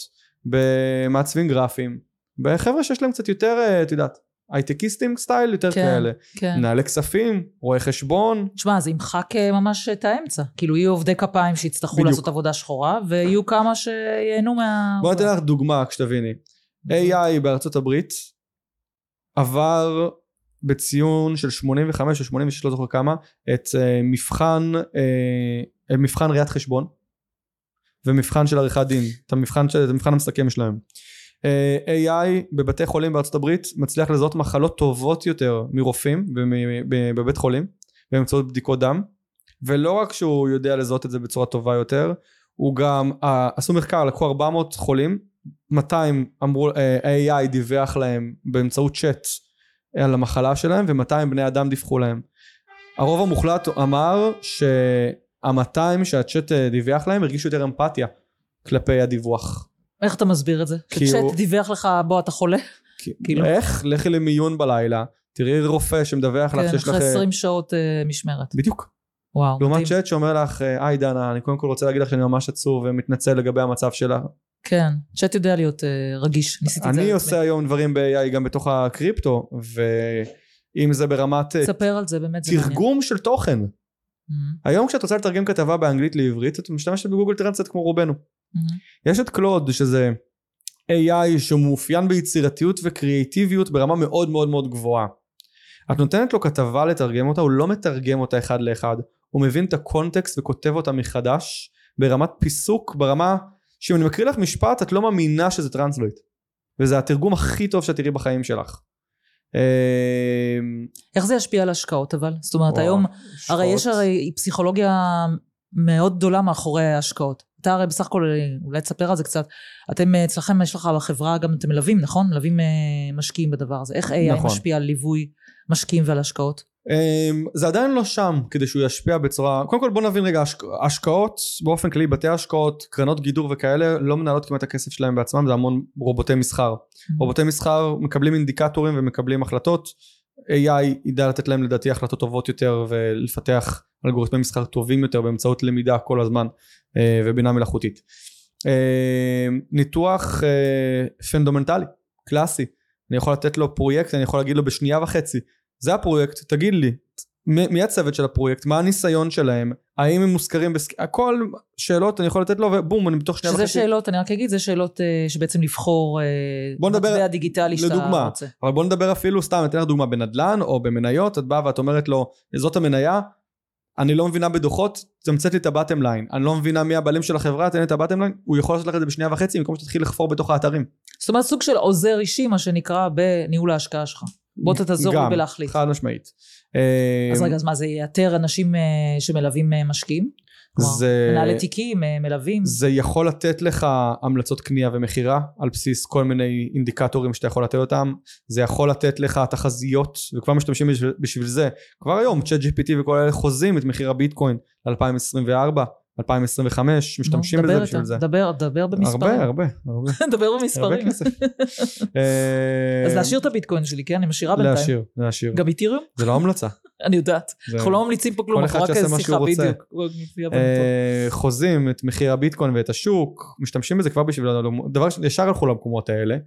במעצבים גרפיים בחבר'ה שיש להם קצת יותר אה, את יודעת הייטקיסטים סטייל יותר כן. כאלה כן. מנהלי כספים רואי חשבון תשמע, זה ימחק אה, ממש את האמצע. כאילו, יהיו עובדי כפיים שיצטרכו בדיוק. לעשות עבודה שחורה, ויהיו כמה שייהנו מה... בוא ניתן לך דוגמה כשתביני AI בארצות הברית עבר בציון של 85 או 86 לא זוכר כמה את אה, מבחן אה, מבחן ראיית חשבון ומבחן של עריכת דין את המבחן, של, את המבחן המסכם שלהם AI בבתי חולים בארצות הברית מצליח לזהות מחלות טובות יותר מרופאים בבית חולים באמצעות בדיקות דם. ולא רק שהוא יודע לזהות את זה בצורה טובה יותר הוא גם אה, עשו מחקר לקחו 400 חולים 200 אמרו אה, AI דיווח להם באמצעות צ'אט על המחלה שלהם ו200 בני אדם דיווחו להם. הרוב המוחלט אמר שהמאתיים שהצ'אט אה, דיווח להם הרגישו יותר אמפתיה כלפי הדיווח איך אתה מסביר את זה? כי שצ'אט הוא- דיווח לך, בוא, אתה חולה? כי- כאילו- איך? לכי למיון בלילה תראי רופא שמדווח לך כן, שיש לך אחרי אה, 20 שעות אה, משמרת. בדיוק וואו, לעומת. צ'אט שאומר לך אה, היי דנה אני קודם כל רוצה להגיד לך שאני ממש עצוב ומתנצל לגבי המצב שלה כן, צ'אט יודע להיות אה, רגיש. ניסיתי את זה. אני עושה. היום דברים ב-AI גם בתוך הקריפטו ואם זה ברמת אה, תספר על זה, באמת זה מעניין. תרגום של תוכן מהמם, היום כשאת רוצה לתרגם כתבה באנגלית לעברית את משתמשת בגוגל טרנסט כמו רובנו יש את קלוד שזה AI שמאופיין ביצירתיות וקריאטיביות ברמה מאוד מאוד מאוד גבוהה את נותנת לו כתבה לתרגם אותה הוא לא מתרגם אותה אחד לאחד הוא מבין את הקונטקסט וכותב אותה מחדש ברמת פיסוק ברמה שאם אני מקריא לך משפט את לא מאמינה שזה טרנסלויט וזה התרגום הכי טוב שאת תראי בחיים שלך אה, איך זה ישפיע על השקעות אבל? זאת אומרת וואו, היום, הרי יש. הרי פסיכולוגיה מאוד גדולה מאחורי ההשקעות. אתה הרי בסך הכל, אולי תספר על זה קצת, אתם אה, אצלכם יש לך בחברה גם אתם מלווים, נכון? מלווים אה, משקיעים בדבר הזה. איך AI נכון. משפיע על ליווי משקיעים ועל השקעות? אמ, זה עדיין לא שם כדי שהוא ישפיע בצורה קודם כל בוא נבין רגע השק... השקעות באופן כללי בתי השקעות קרנות גידור וכאלה לא מנהלות כמעט הכסף שלהם בעצמם זה המון רובוטי מסחר רובוטי מסחר מקבלים אינדיקטורים ומקבלים החלטות AI ידע לתת להם לדעתי החלטות טובות יותר ולפתח אלגוריתמי מסחר טובים יותר באמצעות למידה כל הזמן אה, ובינה מלאכותית. אה, ניתוח אה, פונדמנטלי קלאסי אני יכול לתת לו פרויקט אני יכול להגיד לו בשנייה וחצי זה הפרויקט תגיד לי מ- מי הצוות של הפרויקט מה הניסיון שלהם האם הם מוזכרים בסק... הכל שאלות אני יכול לתת לו ובום אני בתוך שנייה שזה וחצי שאלות, אני רק אגיד, זה שאלות אה, שבעצם לבחור בוא נדבר- מטבע דיגיטלי שאתה לדוגמה. רוצה. אבל בוא נדבר אפילו סתם אני אתן לך דוגמה בנדל"ן או במניות את באה ואת אומרת לו זאת המניה אני לא מבינה בדוחות תמצאת לי את ה bottom line אני לא מבינה מי הבעלים של החברה תן לי את ה bottom line הוא יכול לעשות לך את זה בשנייה וחצי במקום שתתחיל לחפור בתוך האתרים זאת אומרת סוג של עוזר אישי, מה שנקרא, בניהול ההשקעה שלך. בוא תעזור לי בלהחליט. חד משמעית אז אה, רגע, אז מה, זה יאתר אנשים אה, שמלווים אה, משקיעים? זה מנהלי תיקים, אה, מלווים? זה יכול לתת לך המלצות קנייה ומכירה על בסיס כל מיני אינדיקטורים שאתה יכול לתת אותם. זה יכול לתת לך תחזיות וכבר משתמשים בשביל, בשביל זה. כבר היום צ'אט GPT וכל אלה חוזים את מחיר הביטקוין ל-2024 2025 משתמשים בזה בשביל זה דבר, דבר במספרים. הרבה הרבה הרבה דבר הרבה במספרים. כסף אה, אז להשאיר את הביטקוין שלי, כן? אני משאירה בינתיים. להשאיר להשאיר גם איתיריום? זה לא המלצה אני יודעת. אנחנו לא ממליצים פה כלום, כל אנחנו רק מה שיחה. בדיוק. אה, חוזים את מחיר הביטקוין ואת השוק משתמשים בזה כבר בשביל דבר ש- ישר הלכו למקומות האלה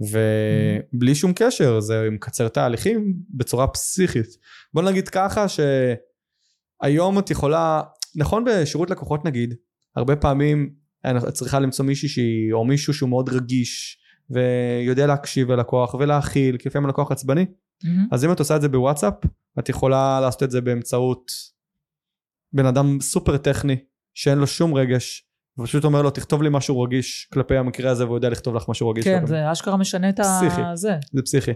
ובלי שום קשר זה מקצר תהליכים בצורה פסיכית בוא נגיד ככה שהיום את יכולה נכון בשירות לקוחות נגיד הרבה פעמים את צריכה למצוא מישהי שהיא או מישהו שהוא מאוד רגיש ויודע להקשיב ללקוח ולהכיל כי לפעמים הלקוח עצבני מהמם. אז אם את עושה את זה בוואטסאפ את יכולה לעשות את זה באמצעות בן אדם סופר טכני שאין לו שום רגש ופשוט אומר לו תכתוב לי משהו רגיש כלפי המקרה הזה והוא יודע לכתוב לך משהו רגיש כן, זה אשכרה משנה את פסיכי. הזה. זה פסיכי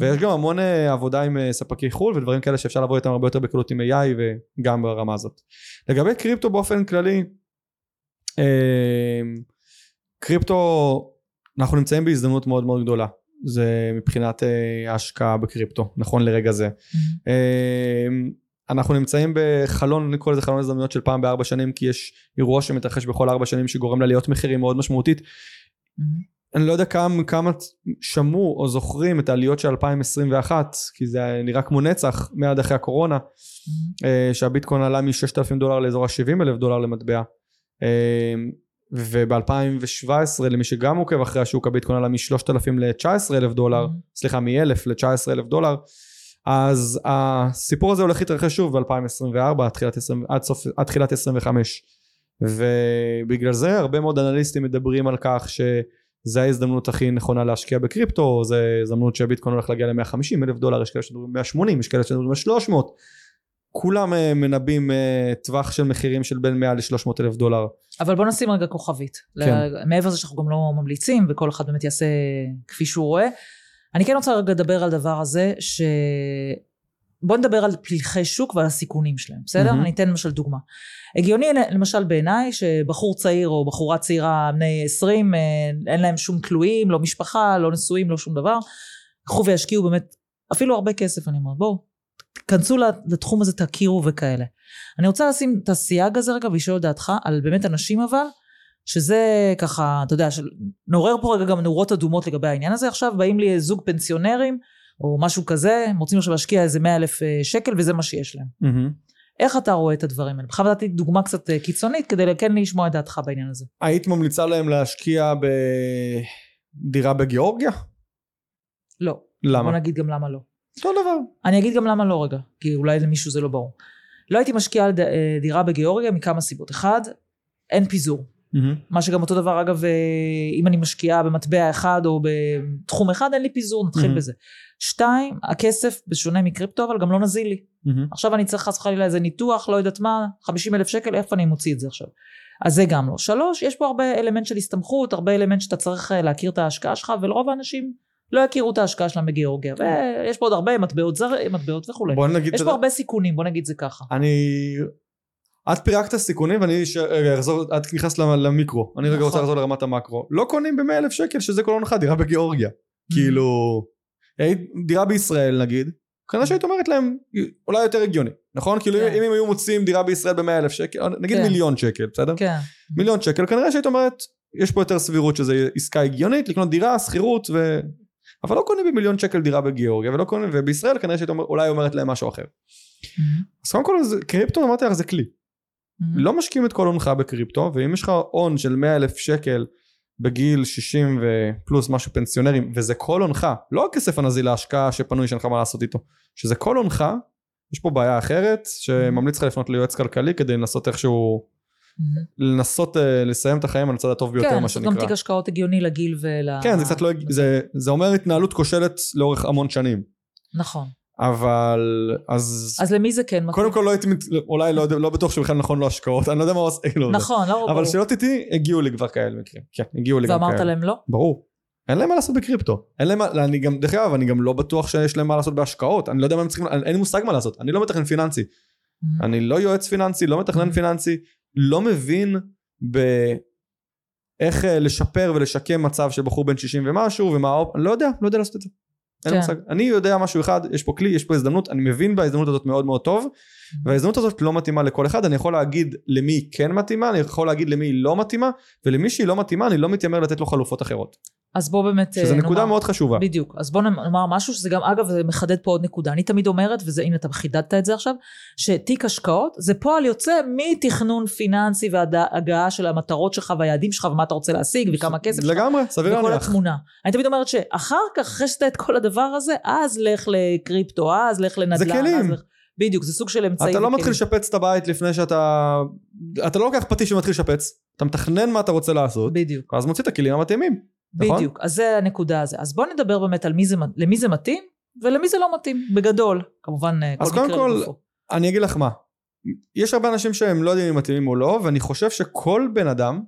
ויש גם המון אה, עבודה עם אה, ספקי חו"ל ודברים כאלה שאפשר לעבוד איתם הרבה יותר בקלות עם AI וגם ברמה הזאת לגבי קריפטו באופן כללי אה, קריפטו אנחנו נמצאים בהזדמנות מאוד מאוד גדולה זה מבחינת ההשקעה בקריפטו נכון לרגע זה. אה, אנחנו נמצאים בחלון, אני קורא לזה חלון הזדמנויות של פעם בארבע שנים כי יש אירוע שמתרחש בכל ארבע שנים שגורם לעליות מחירים מאוד משמעותית. מהמם. אני לא יודע כמה, כמה שמעו או זוכרים את העליות של 2021 כי זה נראה כמו נצח מיד אחרי הקורונה מהמם. אה, שהביטקוין עלה מ-6,000 דולר לאזור ה-70 אלף דולר למטבע. אה, וב-2017 למי שגם עוקב אחרי השוק הביטקוין עלה מ-3,000 ל-19 אלף דולר מהמם. סליחה מ-1,000 ל-19 אלף דולר אז הסיפור הזה הולך להתרחש שוב ב-2024 עד תחילת, 20 עד, תחילת 25 ובגלל זה הרבה מאוד אנליסטים מדברים על כך שזה ההזדמנות הכי נכונה להשקיע בקריפטו זה הזדמנות שהביטקוין הולך להגיע ל-150 אלף דולר יש כאלה שמדברים 180 יש כאלה שמדברים על 300 כולם אה, מנבאים אה, טווח של מחירים של בין 100 ל-300 אלף דולר אבל בוא נשים רגע כוכבית. כן. מעבר לזה שאנחנו גם לא ממליצים, וכל אחד באמת יעשה כפי שהוא רואה. אני כן רוצה רגע לדבר על דבר הזה, ש... בוא נדבר על פלחי שוק ועל הסיכונים שלהם, בסדר? מהמם. אני אתן למשל דוגמה. הגיוני למשל בעיניי שבחור צעיר או בחורה צעירה בני 20 אה, אין להם שום תלויים, לא משפחה, לא נשואים, לא שום דבר. קחו וישקיעו באמת אפילו הרבה כסף אני אומרת בואו כנסו לתחום הזה תכירו וכאלה. אני רוצה לשים את הסייג הזה רגע ולשאול את דעתך על באמת אנשים אבל שזה ככה אתה יודע. נעורר פה רגע גם נורות אדומות לגבי העניין הזה עכשיו באים לי זוג פנסיונרים או משהו כזה הם רוצים עכשיו להשקיע איזה 100 אלף אה, שקל וזה מה שיש להם. מהמם. איך אתה רואה את הדברים האלה? בכלל נתתי דוגמה קצת אה, קיצונית כדי כן לשמוע את דעתך בעניין הזה. היית ממליצה להם להשקיע בדירה בגיאורגיה? לא. בוא למה? נגיד גם למה לא. אותו דבר. אני אגיד גם למה לא רגע, כי אולי למישהו זה לא ברור. לא הייתי משקיעה על אה, דירה בגיאורגיה מכמה סיבות. אחד, אין פיזור. מהמם. מה שגם אותו דבר אגב, אה, אם אני משקיעה במטבע אחד או בתחום אחד, אין לי פיזור, נתחיל מהמם. בזה. שתיים, הכסף, בשונה מקריפטו, אבל גם לא נזיל לי. מהמם. עכשיו אני צריך חס וחלילה איזה ניתוח, לא יודעת מה, 50 אלף שקל, איפה אני מוציא את זה עכשיו? אז זה גם לא. שלוש, יש פה הרבה אלמנט של הסתמכות, הרבה אלמנט שאתה צריך אה, להכיר את ההשקעה שלך, ולרוב האנשים לא יכירו את ההשקעה שלהם בגיאורגיה. ויש פה עוד הרבה מטבעות זר, מטבעות וכולי. בוא נגיד... יש פה הרבה סיכונים, בוא נגיד זה ככה. אני... את פירקת סיכונים ואני ש... רגע, אחזור, את נכנסת למ- למיקרו, אני רגע נכון. רוצה לחזור לרמת המקרו. לא קונים ב אלף שקל שזה כל הונחה דירה בגיאורגיה. כאילו, היית- דירה בישראל נגיד, כנראה שהיית אומרת להם אולי יותר הגיוני, נכון? כאילו כן. אם הם היו מוצאים דירה בישראל ב אלף שקל, נגיד כן. מיליון שקל, בסדר? כן. מיליון שקל, כנראה שהיית אומרת, יש פה יותר סבירות שזה עסקה הגיונית, לקנות דירה, שכירות ו... אבל לא קונים במיליון שקל דירה בגיאורגיה, ולא קונים, ובישראל כנראה שהיית אולי אומרת להם משהו אחר. אז קודם כל, קריפטו אמרתי לך זה כלי. לא משקיעים את כל הונך בקריפטו, ואם יש לך הון של 100 אלף שקל בגיל 60 ופלוס משהו פנסיונרים, וזה כל הונך, לא הכסף הנזיל להשקעה שפנוי שאין לך מה לעשות איתו, שזה כל הונך, יש פה בעיה אחרת, שממליץ לך לפנות ליועץ כלכלי כדי לנסות איכשהו, לנסות אה, לסיים את החיים על הצד הטוב ביותר, כן, מה זה גם שנקרא. תיק השקעות הגיוני לגיל ול... כן, זה קצת לא, זה, זה אומר התנהלות כושלת לאורך המון שנים, נכון. אבל, אז, אז למי זה כן מתאים? קודם כל לא הייתי, אולי לא, לא בטוח שבכלל נכון לא השקעות, אני לא יודע מה עושה, כאילו, נכון, לא ברור. אבל שלא תטעי, הגיעו לי כבר כאלה מקרים. כן, הגיעו לי גם כאלה. ואמרת להם לא? ברור. אין להם מה לעשות בקריפטו. אין להם מה, אני גם, דרך אגב, אני גם לא בטוח שיש להם מה לעשות בהשקעות. אני לא יודע מה הם צריכים, אין לי מושג מה לעשות. אני לא מתכנן פיננסי. אני לא יועץ פיננסי, לא מתכנן פיננסי, לא מבין באיך אה, לשפר ולשקם מצב של בחור בן 60 ומשהו, ומה, אני לא יודע, לא יודע לעשות את זה. אין לי כן. מושג. אני יודע משהו אחד, יש פה כלי, יש פה הזדמנות, אני מבין בהזדמנות הזאת מאוד מאוד טוב, וההזדמנות הזאת לא מתאימה לכל אחד, אני יכול להגיד למי היא כן מתאימה, אני יכול להגיד למי היא לא מתאימה, ולמי שהיא לא מתאימה, אני לא מתיימר לתת לו חלופות אחרות. אז בוא באמת שזו אה, נקודה נאמר- מאוד חשובה. בדיוק. אז בוא נאמר משהו שזה גם, אגב, זה מחדד פה עוד נקודה. אני תמיד אומרת, וזה, הנה אתה חידדת את זה עכשיו, שתיק השקעות זה פועל יוצא מתכנון פיננסי והגעה של המטרות שלך והיעדים שלך ומה אתה רוצה להשיג וכמה כסף שלך. לגמרי, סביר וכל להניח. התמונה. אני תמיד אומרת שאחר כך, אחרי שאתה את כל הדבר הזה, אז לך לקריפטו, אז לך לנדל"ן. זה כלים. לך... בדיוק, זה סוג של אמצעי. אתה לא. מתחיל לשפץ את הבית לפני שאתה... אתה לא לוקח פטיש ומתחיל לשפץ, אתה מתכנן מה אתה רוצה לעשות, בדיוק, ואז מוציא את הכלים המתאימים. נכון? בדיוק. אז זה הנקודה הזו. אז בוא נדבר באמת על מי זה, למי זה מתאים ולמי זה לא מתאים, בגדול. כמובן, אה, כל אז מקרה קודם כל, לגופו. אני אגיד לך מה, יש הרבה אנשים שהם לא יודעים אם מתאימים או לא, ואני חושב שכל בן אדם,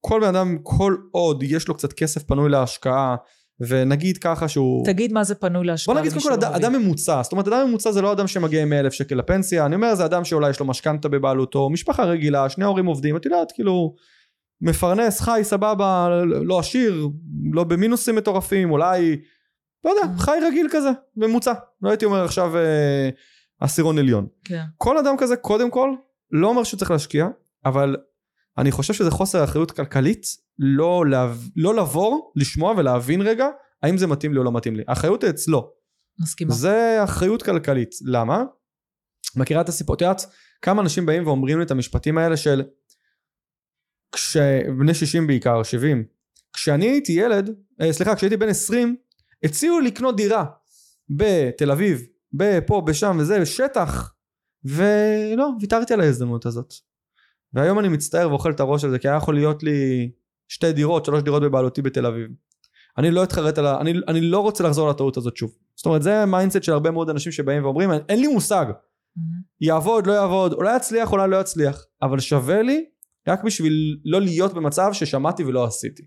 כל בן אדם, כל עוד יש לו קצת כסף פנוי להשקעה, ונגיד ככה שהוא... תגיד מה זה פנוי להשקעה. בוא נגיד קודם כל שלא אדם, ממוצע, זאת אומרת אדם ממוצע זה לא אדם שמגיע עם 100 אלף שקל לפנסיה, אני אומר זה אדם שאולי יש לו משכנתה בבעלותו, משפחה רגילה, שני הורים עובדים, את יודעת כאילו מפרנס, חי, סבבה, לא עשיר, לא במינוסים מטורפים, אולי, לא יודע. חי רגיל כזה, ממוצע, לא הייתי אומר עכשיו אה, עשירון עליון. כן. כל אדם כזה קודם כל לא אומר שהוא צריך להשקיע אבל אני חושב שזה חוסר אחריות כלכלית לא, להב... לא לבוא לשמוע ולהבין רגע האם זה מתאים לי או לא מתאים לי האחריות אצלו מסכימה. זה אחריות כלכלית למה? מכירה את הסיפור את יודעת כמה אנשים באים ואומרים לי את המשפטים האלה של כשבני 60 בעיקר 70 כשאני הייתי ילד אה, סליחה כשהייתי בן 20 הציעו לקנות דירה בתל אביב בפה ושם וזה שטח ולא ויתרתי על ההזדמנות הזאת. והיום אני מצטער ואוכל את הראש על זה כי היה יכול להיות לי שתי דירות שלוש דירות בבעלותי בתל אביב. אני לא אתחרט על ה... אני, אני לא רוצה לחזור לטעות הזאת שוב. זאת אומרת זה ה mindset של הרבה מאוד אנשים שבאים ואומרים אין לי מושג. מהמם. יעבוד לא יעבוד אולי יצליח אולי לא יצליח אבל שווה לי רק בשביל לא להיות במצב ששמעתי ולא עשיתי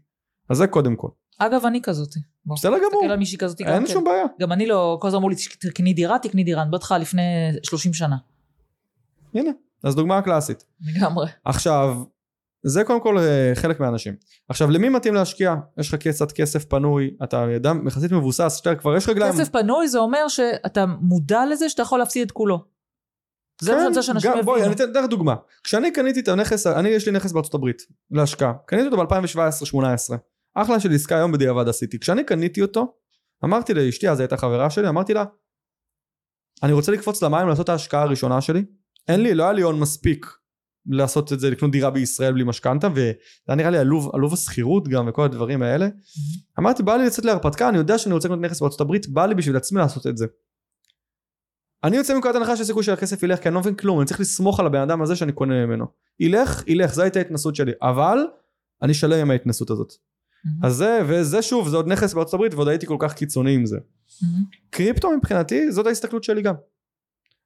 אז זה קודם כל אגב, אני כזאתי. בסדר גמור תסתכל על מישהי כזאתי אין כן. שום בעיה גם אני לא, כל הזמן אמרו לי, תקני דירה, תקני דירה. אני איתך לפני 30 שנה. הנה אז דוגמה קלאסית לגמרי. עכשיו זה קודם כל אה, חלק מהאנשים עכשיו למי מתאים להשקיע יש לך קצת כסף פנוי אתה אדם יחסית מבוסס שאתה כבר יש רגליים כסף פנוי זה אומר שאתה מודע לזה שאתה יכול להפסיד את כולו. זה שאני רוצה שאנשים כן, גם- בואי אני יבינו. אתן לך דוגמה. כשאני קניתי את הנכס אני יש לי נכס בארצות הברית להשקעה. קניתי אותו ב-2017-2018 אחלה של עסקה היום בדיעבד עשיתי. כשאני קניתי אותו אמרתי לאשתי אז הייתה חברה שלי אמרתי לה אני רוצה לקפוץ למים לעשות את ההשקעה הראשונה שלי. אין לי לא היה לי הון מספיק לעשות את זה לקנות דירה בישראל בלי משכנתה וזה היה נראה לי עלוב עלוב השכירות גם וכל הדברים האלה. אמרתי בא לי לצאת להרפתקה אני יודע שאני רוצה לקנות נכס בארצות הברית בא לי בשביל עצמי לעשות את זה אני יוצא מנקודת הנחה שיש סיכוי שהכסף ילך כי אני לא מבין כלום אני צריך לסמוך על הבן אדם הזה שאני קונה ממנו ילך ילך זו הייתה ההתנסות שלי אבל אני שלם עם ההתנסות הזאת. אז זה וזה שוב זה עוד נכס בארצות הברית ועוד הייתי כל כך קיצוני עם זה. קריפטו מבחינתי זאת ההסתכלות שלי גם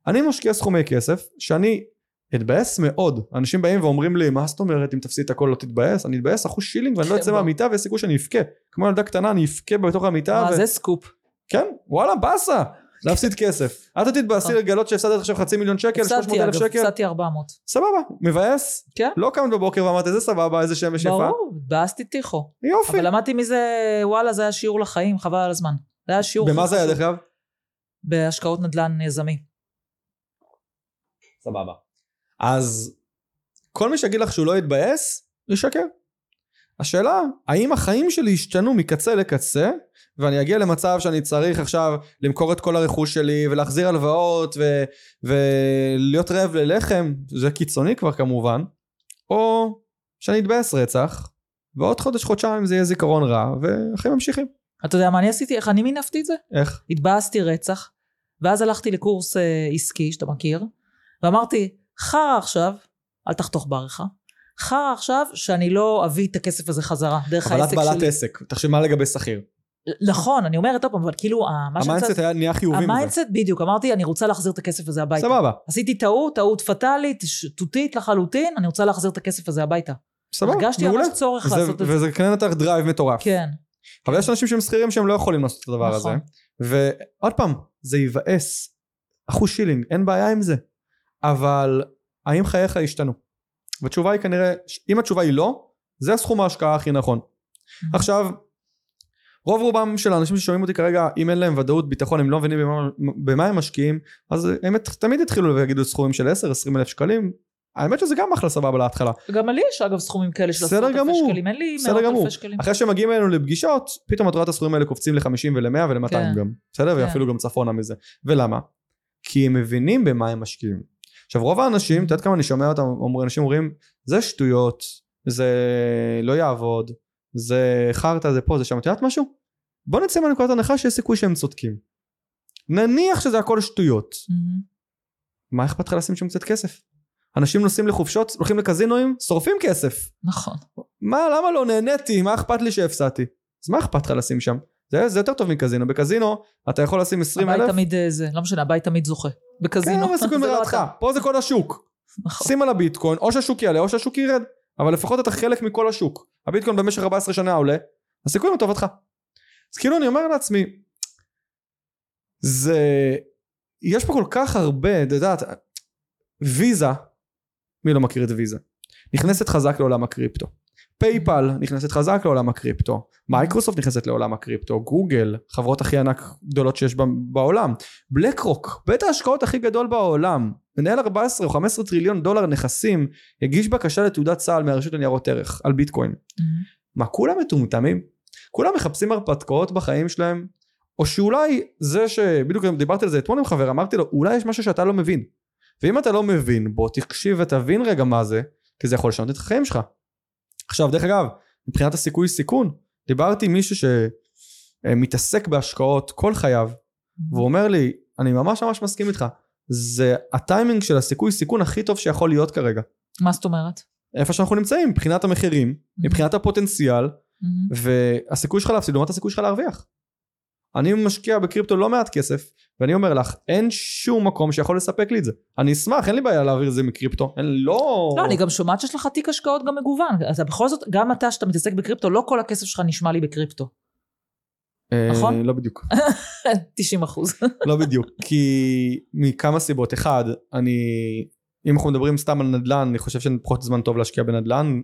אני משקיע סכומי כסף שאני אתבאס מאוד. אנשים באים ואומרים לי, מה זאת אומרת אם תפסיד את הכל לא תתבאס? אני אתבאס אחוז שילינג ואני לא כן, אצא ברור. מהמיטה ויש סיכוי שאני אבכה. כמו ילדה קטנה אני אבכה בתוך המיטה. מה ו- זה סקופ? כן, וואלה, באסה. להפסיד כסף. אל תתבאסי נכון. לגלות שהפסדת עכשיו חצי מיליון שקל, 300 הפסדתי אלף שקל. הפסדתי 400. סבבה, מבאס. כן. לא קמת בבוקר ואמרת איזה סבבה, איזה שמש יפה. ברור, התבאסתי טיחו. יופי. אבל למדתי מזה, וואלה, זה היה שיעור לחיים, חבל על הזמן. זה היה שיעור במה זה היה. דרך אגב? בהשקעות נדל"ן יזמי. סבבה. אז כל מי שיגיד לך שהוא לא יתבאס, ישקר. השאלה, האם החיים שלי ישתנו מקצה לקצה, ואני אגיע למצב שאני צריך עכשיו למכור את כל הרכוש שלי, ולהחזיר הלוואות, ו- ולהיות רעב ללחם, זה קיצוני כבר כמובן, או שאני אתבאס רצח, ועוד חודש חודשיים זה יהיה זיכרון רע, והחיים ממשיכים. אתה יודע מה אני עשיתי? איך אני מינפתי את זה? איך? התבאסתי רצח, ואז הלכתי לקורס אה, עסקי, שאתה מכיר, ואמרתי, חרא עכשיו, אל תחתוך בעריכה, חרא עכשיו שאני לא אביא את הכסף הזה חזרה, דרך אבל את העסק בעלת שלי. עסק, תחשבי מה לגבי שכיר. נכון, אני אומרת עוד פעם, אבל כאילו, ה- מה שאני ה mindset היה נהיה חיובי. ה mindset, בדיוק, אמרתי, אני רוצה להחזיר את הכסף הזה הביתה. סבבה, עשיתי טעות, טעות פטאלית, שטותית לחלוטין, אני רוצה להחזיר את הכסף הזה הביתה. סבבה, הרגשתי מעולה. ממש צורך זה- לעשות את זה. וזה נתן לך דרייב מטורף. כן, אבל יש אנשים שהם שכירים שהם לא יכולים לעשות את הדבר הזה. נכון. ועוד פעם, זה יבאס. אחוז שילינג, אין בעיה עם זה. אבל האם חייך השתנו? והתשובה היא כנראה, אם התשובה היא לא, זה הסכום ההשקעה הכי נכון. עכשיו, רוב רובם של האנשים ששומעים אותי כרגע, אם אין להם ודאות, ביטחון, הם לא מבינים במה, במה הם משקיעים, אז הם תמיד יתחילו ויגידו סכומים של 10-20 אלף שקלים. האמת שזה גם אחלה סבבה להתחלה. גם לי יש אגב סכומים כאלה של בסדר עשרות אלפי גמור. שקלים, אין לי בסדר מאות גמור. אלפי שקלים. אחרי שמגיעים אלינו לפגישות, פתאום את רואה את הסכומים האלה קופצים ל-50 ול-100 ול-200 כן. גם. בסדר? כן. ואפילו גם צפונה מזה. ולמה? כי הם מבינים במה הם משקיעים. עכשיו רוב האנשים, את יודעת כמה אני שומע אותם, אומרים, אנשים אומרים, זה שטויות, זה לא יעבוד, זה חרטא, זה פה, זה שם. את יודעת משהו? בוא נצא מנקודת הנחה שיש סיכוי שהם צודקים. נניח שזה הכל שטויות. מהמם. מה אכפת לך לשים שם קצת כסף? אנשים נוסעים לחופשות, הולכים לקזינואים, שורפים כסף. נכון. מה, למה לא נהניתי? מה אכפת לי שהפסדתי? אז מה אכפת לך לשים שם? זה, זה יותר טוב מקזינו. בקזינו אתה יכול לשים 20 הבית אלף. תמיד אה, זה, לא משנה, הבית תמיד זוכה. כן, בקזינו. אבל סיכוי זה לא. פה זה כל השוק. נכון. שים על הביטקוין, או שהשוק יעלה או שהשוק ירד. אבל לפחות אתה חלק מכל השוק. הביטקוין במשך 14 שנה עולה, הסיכוי לטובתך. אז כאילו אני אומר לעצמי, זה... יש פה כל כך הרבה, את יודעת, ויזה, מי לא מכיר את ויזה? נכנסת חזק לעולם הקריפטו. פייפל נכנסת חזק לעולם הקריפטו. מייקרוסופט נכנסת לעולם הקריפטו. גוגל, חברות הכי ענק גדולות שיש בעולם. בלק רוק, בית ההשקעות הכי גדול בעולם. מנהל 14 או 15 טריליון דולר נכסים, הגיש בקשה לתעודת סל מהרשות לניירות ערך על ביטקוין. מהמם. מה כולם מטומטמים? כולם מחפשים הרפתקאות בחיים שלהם? או שאולי זה שבדיוק דיברתי על זה אתמול עם חבר אמרתי לו אולי יש משהו שאתה לא מבין ואם אתה לא מבין בוא תקשיב ותבין רגע מה זה כי זה יכול לשנות את החיים שלך. עכשיו דרך אגב מבחינת הסיכוי סיכון דיברתי עם מישהו שמתעסק בהשקעות כל חייו והוא אומר לי אני ממש ממש מסכים איתך זה הטיימינג של הסיכוי סיכון הכי טוב שיכול להיות כרגע מה זאת אומרת? איפה שאנחנו נמצאים מבחינת המחירים מבחינת הפוטנציאל מהמם. והסיכוי שלך להפסיד לעומת הסיכוי שלך להרוויח. אני משקיע בקריפטו לא מעט כסף ואני אומר לך אין שום מקום שיכול לספק לי את זה אני אשמח אין לי בעיה להעביר את זה מקריפטו אין לא לא, אני גם שומעת שיש לך תיק השקעות גם מגוון. אתה בכל זאת, גם אתה שאתה מתעסק בקריפטו, לא כל הכסף שלך נשמע לי בקריפטו. אה, נכון? לא בדיוק 90 אחוז. לא בדיוק כי מכמה סיבות אחד אני אם אנחנו מדברים סתם על נדל"ן אני חושב שאין פחות זמן טוב להשקיע בנדל"ן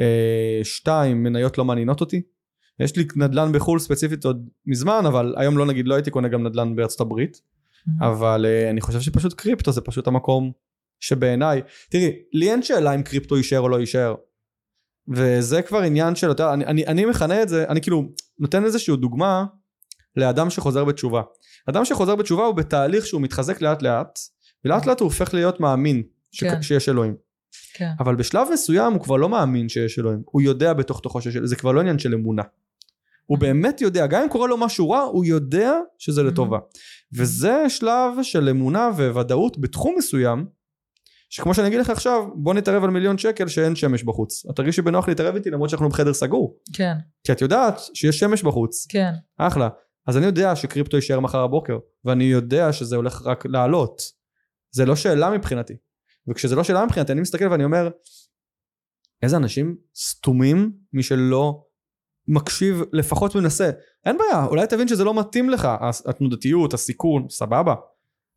אה, שתיים מניות לא מעניינות אותי יש לי נדל"ן בחו"ל ספציפית עוד מזמן אבל היום לא נגיד לא הייתי קונה גם נדל"ן בארצות הברית אבל uh, אני חושב שפשוט קריפטו זה פשוט המקום שבעיניי תראי לי אין שאלה אם קריפטו יישאר או לא יישאר וזה כבר עניין של יותר אני, אני, אני מכנה את זה אני כאילו נותן איזושהי דוגמה לאדם שחוזר בתשובה אדם שחוזר בתשובה הוא בתהליך שהוא מתחזק לאט לאט ולאט לאט הוא הופך להיות מאמין ש... כן. שיש אלוהים כן. אבל בשלב מסוים הוא כבר לא מאמין שיש אלוהים הוא יודע בתוך תוכו שיש אלוהים זה כבר לא עניין של אמונה הוא באמת יודע גם אם קורה לו משהו רע הוא יודע שזה לטובה. וזה שלב של אמונה וודאות בתחום מסוים שכמו שאני אגיד לך עכשיו בוא נתערב על מיליון שקל שאין שמש בחוץ. את תרגישי בנוח להתערב איתי למרות שאנחנו בחדר סגור. כן, כי את יודעת שיש שמש בחוץ. כן. אחלה. אז אני יודע שקריפטו יישאר מחר הבוקר ואני יודע שזה הולך רק לעלות. זה לא שאלה מבחינתי. וכשזה לא שאלה מבחינתי, אני מסתכל ואני אומר, איזה אנשים סתומים, מי שלא מקשיב, לפחות מנסה. אין בעיה, אולי תבין שזה לא מתאים לך, התנודתיות, הסיכון, סבבה.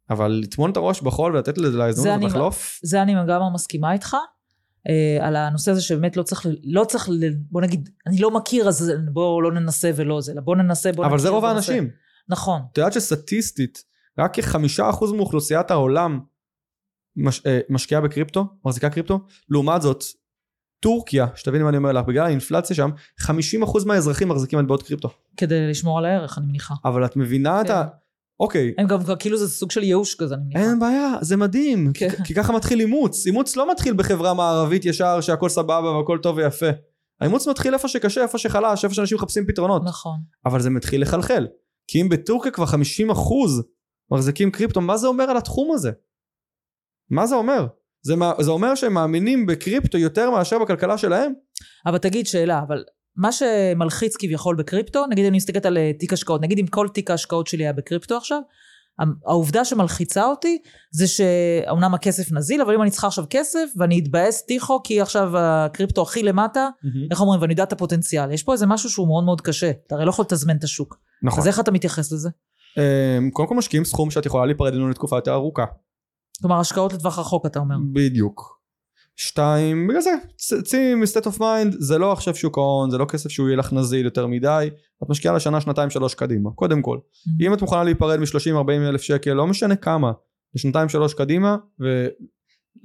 אבל לטמון את הראש בחול ולתת לזה זה להזדמנות לחלוף, זה אני לגמרי מסכימה איתך. אה, על הנושא הזה שבאמת לא צריך, לא צריך, בוא נגיד, אני לא מכיר אז בואו לא ננסה ולא זה, בוא ננסה, בוא אבל זה רוב. האנשים. נכון. את יודעת שסטטיסטית, רק כחמישה אחוז מאוכלוסיית העולם מש, אה, משקיעה בקריפטו, מחזיקה קריפטו, לעומת זאת, טורקיה, שתביני מה אני אומר לך, בגלל האינפלציה שם, 50 אחוז מהאזרחים מחזיקים מטבעות קריפטו. כדי לשמור על הערך, אני מניחה. אבל את מבינה את ה... כן. אוקיי, הם גם כאילו זה סוג של ייאוש כזה, אני מניחה. אין בעיה, זה מדהים, כי, כן. כי ככה מתחיל אימוץ. אימוץ לא מתחיל בחברה מערבית ישר שהכל סבבה והכל טוב ויפה. האימוץ מתחיל איפה שקשה, איפה שחלש, איפה שאנשים מחפשים פתרונות. נכון. אבל זה מתחיל לחלחל. כי אם בטורקיה כבר 50 אחוז מחזיקים קריפטו, מה זה אומר על התחום הזה? מה זה אומר? זה, מה, זה אומר שהם מאמינים בקריפטו יותר מאשר בכלכלה שלהם? אבל תגיד שאלה, אבל מה שמלחיץ כביכול בקריפטו, נגיד אני מסתכלת על אה, תיק השקעות, נגיד אם כל תיק ההשקעות שלי היה בקריפטו עכשיו, העובדה שמלחיצה אותי זה שאומנם הכסף נזיל, אבל אם אני צריכה עכשיו כסף ואני אתבאס טיחו כי עכשיו הקריפטו הכי למטה, איך אומרים, ואני יודעת את הפוטנציאל, יש פה איזה משהו שהוא מאוד מאוד קשה, אתה הרי לא יכול לתזמן את השוק. נכון. אז איך אתה מתייחס לזה? אמ, קודם כל משקיעים סכום שאת יכולה להיפרד ממנו לתקופה יותר ארוכה. כלומר, השקעות לטווח רחוק, אתה אומר. בדיוק. שתיים, בגלל זה, צאי מ-state of mind, זה לא עכשיו שוק ההון, זה לא כסף שהוא יהיה לך נזיל יותר מדי, את משקיעה לשנה, שנתיים, שלוש קדימה, קודם כל. אם את מוכנה להיפרד מ-30-40 אלף שקל, לא משנה כמה, לשנתיים שלוש קדימה,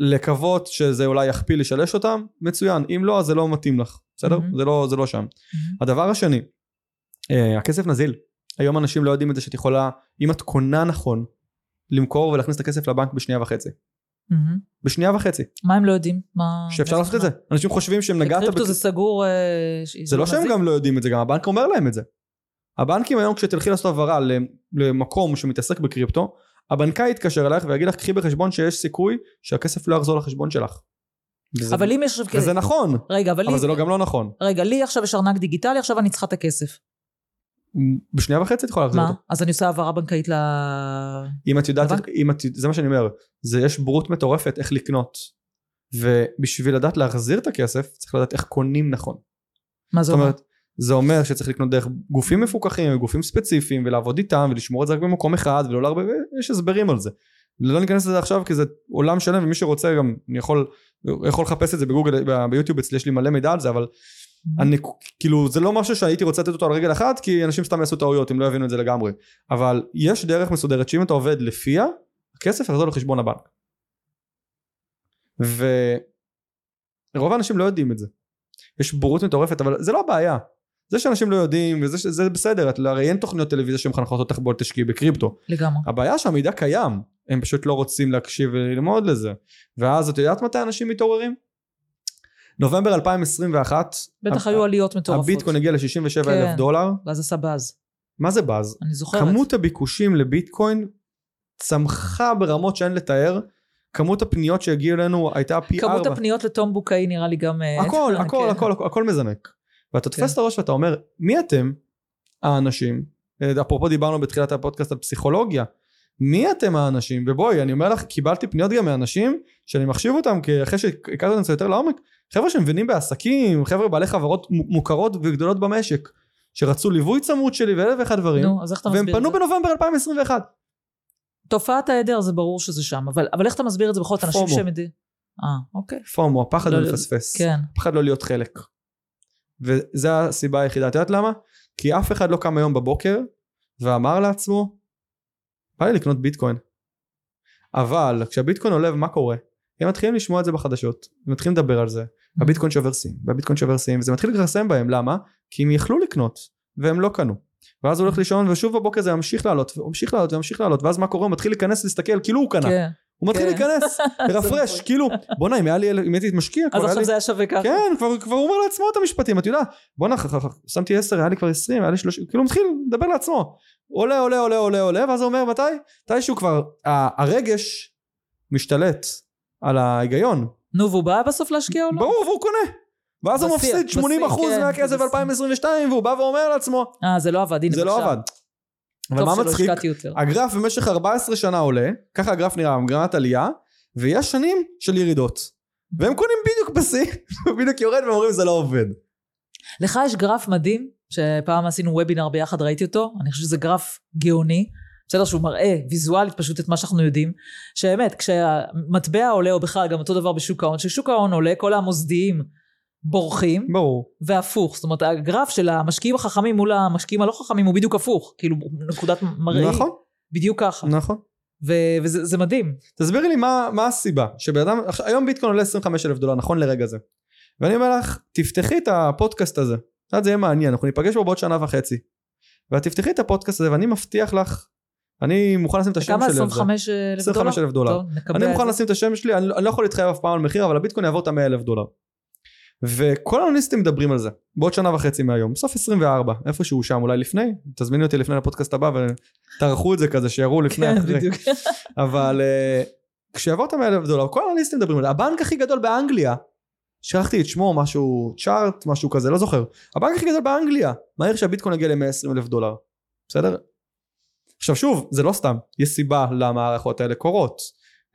ולקוות שזה אולי יכפיל לשלש אותם, מצוין, אם לא, אז זה לא מתאים לך, בסדר? Mhm. זה, לא, זה לא שם. הדבר השני, אה, הכסף נזיל. היום אנשים לא יודעים את זה שאת יכולה, אם את קונה נכון, למכור ולהכניס את הכסף לבנק בשנייה וחצי. מהמם. בשנייה וחצי. מה הם לא יודעים? מה... שאפשר לעשות את זה. אנשים חושבים שהם נגעת... בקריפטו בק- זה סגור... אה, זה לא שהם? גם לא יודעים את זה, גם הבנק אומר להם את זה. הבנקים היום כשתלכי לעשות העברה למקום שמתעסק בקריפטו, הבנקאי יתקשר אלייך ויגיד לך קחי בחשבון שיש סיכוי שהכסף לא יחזור לחשבון שלך. וזה- אבל אם יש. וזה נכון, רגע, אבל לי... אבל זה לא גם לא נכון. רגע, לי עכשיו יש ארנק דיגיטלי, עכשיו אני צריכה את הכסף. בשנייה וחצי את יכולה להחזיר מה? אותו. אז אני עושה העברה בנקאית ל... אם את יודעת, לבנק? אם את, זה מה שאני אומר, זה יש בורות מטורפת איך לקנות. ובשביל לדעת להחזיר את הכסף, צריך לדעת איך קונים נכון. מה זה זאת אומר? אומרת, זה אומר שצריך לקנות דרך גופים מפוקחים וגופים ספציפיים ולעבוד איתם ולשמור את זה רק במקום אחד ולא לערבב, יש הסברים על זה. לא ניכנס לזה עכשיו כי זה עולם שלם ומי שרוצה גם אני יכול, יכול לחפש את זה בגוגל ביוטיוב אצלי יש לי מלא מידע על זה אבל אני כאילו זה לא משהו שהייתי רוצה לתת אותו על רגל אחת כי אנשים סתם יעשו טעויות הם לא יבינו את זה לגמרי אבל יש דרך מסודרת שאם אתה עובד לפיה הכסף יחזור לחשבון הבנק. ורוב האנשים לא יודעים את זה. יש בורות מטורפת אבל זה לא הבעיה. זה שאנשים לא יודעים וזה זה בסדר את, הרי אין תוכניות טלוויזיה שמחנכות אותך בוא תשקיעי בקריפטו לגמרי. הבעיה שהמידע קיים הם פשוט לא רוצים להקשיב וללמוד לזה ואז את יודעת מתי אנשים מתעוררים? נובמבר 2021 בטח היו עליות מטורפות. הביטקוין הגיע ל-67 כן. אלף דולר ואז עשה באז. מה זה באז? אני זוכרת. כמות הביקושים לביטקוין צמחה ברמות שאין לתאר כמות הפניות שהגיעו אלינו הייתה פי כמות ארבע הפניות לתום בוקאי נראה לי גם... אה, הכל כן. הכל הכל הכל הכל מזנק ואתה כן. תופס את הראש ואתה אומר מי אתם האנשים אה, אפרופו דיברנו בתחילת הפודקאסט על פסיכולוגיה מי אתם האנשים ובואי אני אומר לך קיבלתי פניות גם מאנשים שאני מחשיב אותם כי אחרי שהכרתי אותם קצת יותר לעומק חבר'ה שמבינים בעסקים חבר'ה בעלי חברות מוכרות וגדולות במשק שרצו ליווי צמוד שלי ואלף ואחד דברים נו, אז איך אתה והם מסביר פנו זה? בנובמבר 2021 תופעת ההיעדר זה ברור שזה שם, אבל אבל איך אתה מסביר את זה בכל זאת אנשים. שהם... יודעים- אה, אוקיי. פומו הפחד לא- מלפספס כן. הפחד לא להיות חלק. וזה הסיבה היחידה. את יודעת למה? כי אף אחד לא קם היום בבוקר ואמר לעצמו, בא לי לקנות ביטקוין. אבל כשהביטקוין עולה ומה קורה? הם מתחילים לשמוע את זה בחדשות, הם מתחילים לדבר על זה, הביטקוין שובר שיאים, והביטקוין שובר שיאים, וזה מתחיל לכרסם בהם, למה? כי הם יכלו לקנות, והם לא קנו. ואז הוא הולך לישון ושוב בבוקר זה ימשיך לעלות, וממשיך לעלות וממשיך לעלות, ואז מה קורה? הוא מתחיל להיכנס להסתכל כאילו הוא קנה. כן. הוא מתחיל כן. להיכנס, לרפרש, נכון. כאילו, בואנה אם היה לי, אם הייתי משקיע, אז עכשיו. זה היה שווה ככה. כן, כבר, הוא אומר לעצמו את המשפטים, את יודעת, בואנה, שמתי 10, היה לי כבר 20, היה לי 30, כאילו הוא מתחיל לדבר לעצמו. עולה, עולה, עולה, עולה, עולה, ואז הוא אומר, מתי? מתי שהוא כבר, הרגש משתלט על ההיגיון. נו, והוא בא בסוף להשקיע או לא? ברור, והוא קונה. ואז הוא מפסיד 80% בשיא, כן, מהכסף בשיא. 2022, והוא בא ואומר לעצמו, אה, זה לא עבד, הנה זה לא. עבד. אבל מה מצחיק? הגרף במשך 14 שנה עולה, ככה הגרף נראה, מגמת עלייה, ויש שנים של ירידות. והם קונים בדיוק בשיא, בדיוק יורד ואומרים זה לא עובד. לך יש גרף מדהים, שפעם עשינו וובינר ביחד, ראיתי אותו, אני חושבת שזה גרף גאוני. בסדר שהוא מראה ויזואלית פשוט את מה שאנחנו יודעים, שבאמת כשהמטבע עולה או בכלל גם אותו דבר בשוק ההון, כששוק ההון עולה כל המוסדיים בורחים, ברור. והפוך, זאת אומרת הגרף של המשקיעים החכמים מול המשקיעים הלא חכמים הוא בדיוק הפוך, כאילו נקודת מראי, נכון, בדיוק ככה, נכון. ו- וזה זה מדהים, תסבירי לי מה, מה הסיבה שבן אדם, היום ביטקוין עולה 25 אלף דולר נכון לרגע זה. ואני אומר לך, תפתחי את הפודקאסט הזה, את יודעת, זה יהיה מעניין, אנחנו ניפגש בו בעוד שנה וחצי. ואת תפתחי את הפודקאסט הזה ואני מבטיח לך, אני מוכן לשים את השם כמה? שלי על זה. 25 אלף דולר? 25 אלף דולר. טוב, נקבע אני מוכן. לשים את השם שלי, אני, לא- אני לא יכול להתחייב אף פעם על מחיר, אבל הביטקוין יעבור את ה-100 אלף דולר. וכל האנליסטים מדברים על זה, בעוד שנה וחצי מהיום, בסוף 24, איפשהו שם, אולי לפני, תזמיני אותי לפני לפודקאסט הבא ותערכו את זה כזה, שיראו לפני כן, אחרי. בדיוק. אבל uh, כשיעבור את ה-100 אלף דולר, כל האנליסטים מדברים על זה, הבנק הכי גדול באנגליה, שכחתי את שמו, משהו, צ'ארט, משהו כזה, לא זוכר, הבנק הכי גדול באנגליה, מהר שהביטקוין יגיע ל-120 אלף דולר, בסדר? עכשיו שוב, זה לא סתם, יש סיבה למה ההערכות האלה קורות.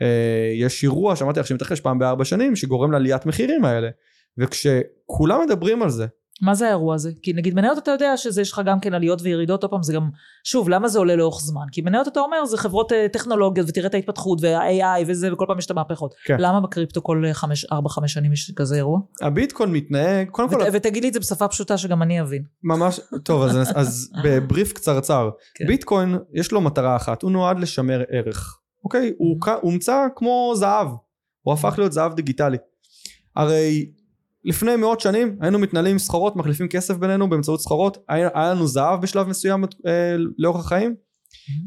אה, יש אירוע שאמרתי לך שמתרחש פעם בארבע שנים שגורם לעליית מחירים האלה וכשכולם מדברים על זה מה זה האירוע הזה? כי נגיד מניות אתה יודע שזה יש לך גם כן עליות וירידות, עוד פעם זה גם, שוב, למה זה עולה לאורך זמן? כי מניות אתה אומר זה חברות אה, טכנולוגיות ותראה את ההתפתחות וה-AI וזה וכל פעם יש את המהפכות. כן. למה בקריפטו כל אה, חמש, ארבע, חמש שנים יש כזה אירוע? הביטקוין מתנהג קודם כל ות, ותגיד לי את זה בשפה פשוטה שגם אני אבין. ממש טוב אז, אז בבריף קצרצר כן. ביטקוין יש לו מטרה אחת הוא נועד לשמר ערך אוקיי הוא הומצא כמו זהב הוא הפך להיות זהב דיגיטלי הרי לפני מאות שנים היינו מתנהלים עם סחורות מחליפים כסף בינינו באמצעות סחורות. היה, היה לנו זהב בשלב מסוים אה, לאורך החיים.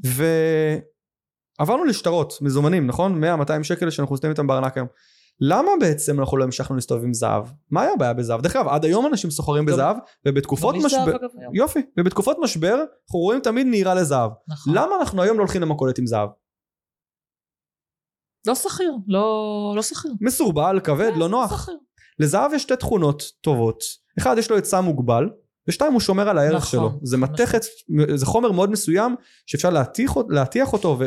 ועברנו לשטרות מזומנים נכון? 100-200 שקל שאנחנו נותנים איתם בארנק היום. למה בעצם אנחנו לא המשכנו להסתובב עם זהב? מה היה הבעיה בזהב? דרך אגב עד היום אנשים סוחרים בזהב ובתקופות משבר. יופי ובתקופות משבר אנחנו רואים תמיד נהירה לזהב. נכון. למה אנחנו היום לא הולכים למכולת עם זהב? לא שכיר, לא, לא שכיר. מסורבל כבד לא נוח. שכיר. לזהב יש שתי תכונות טובות. אחד יש לו היצע מוגבל ושתיים הוא שומר על הערך נכון, שלו. זה חד מתכת זה חומר מאוד מסוים שאפשר להטיח, להטיח אותו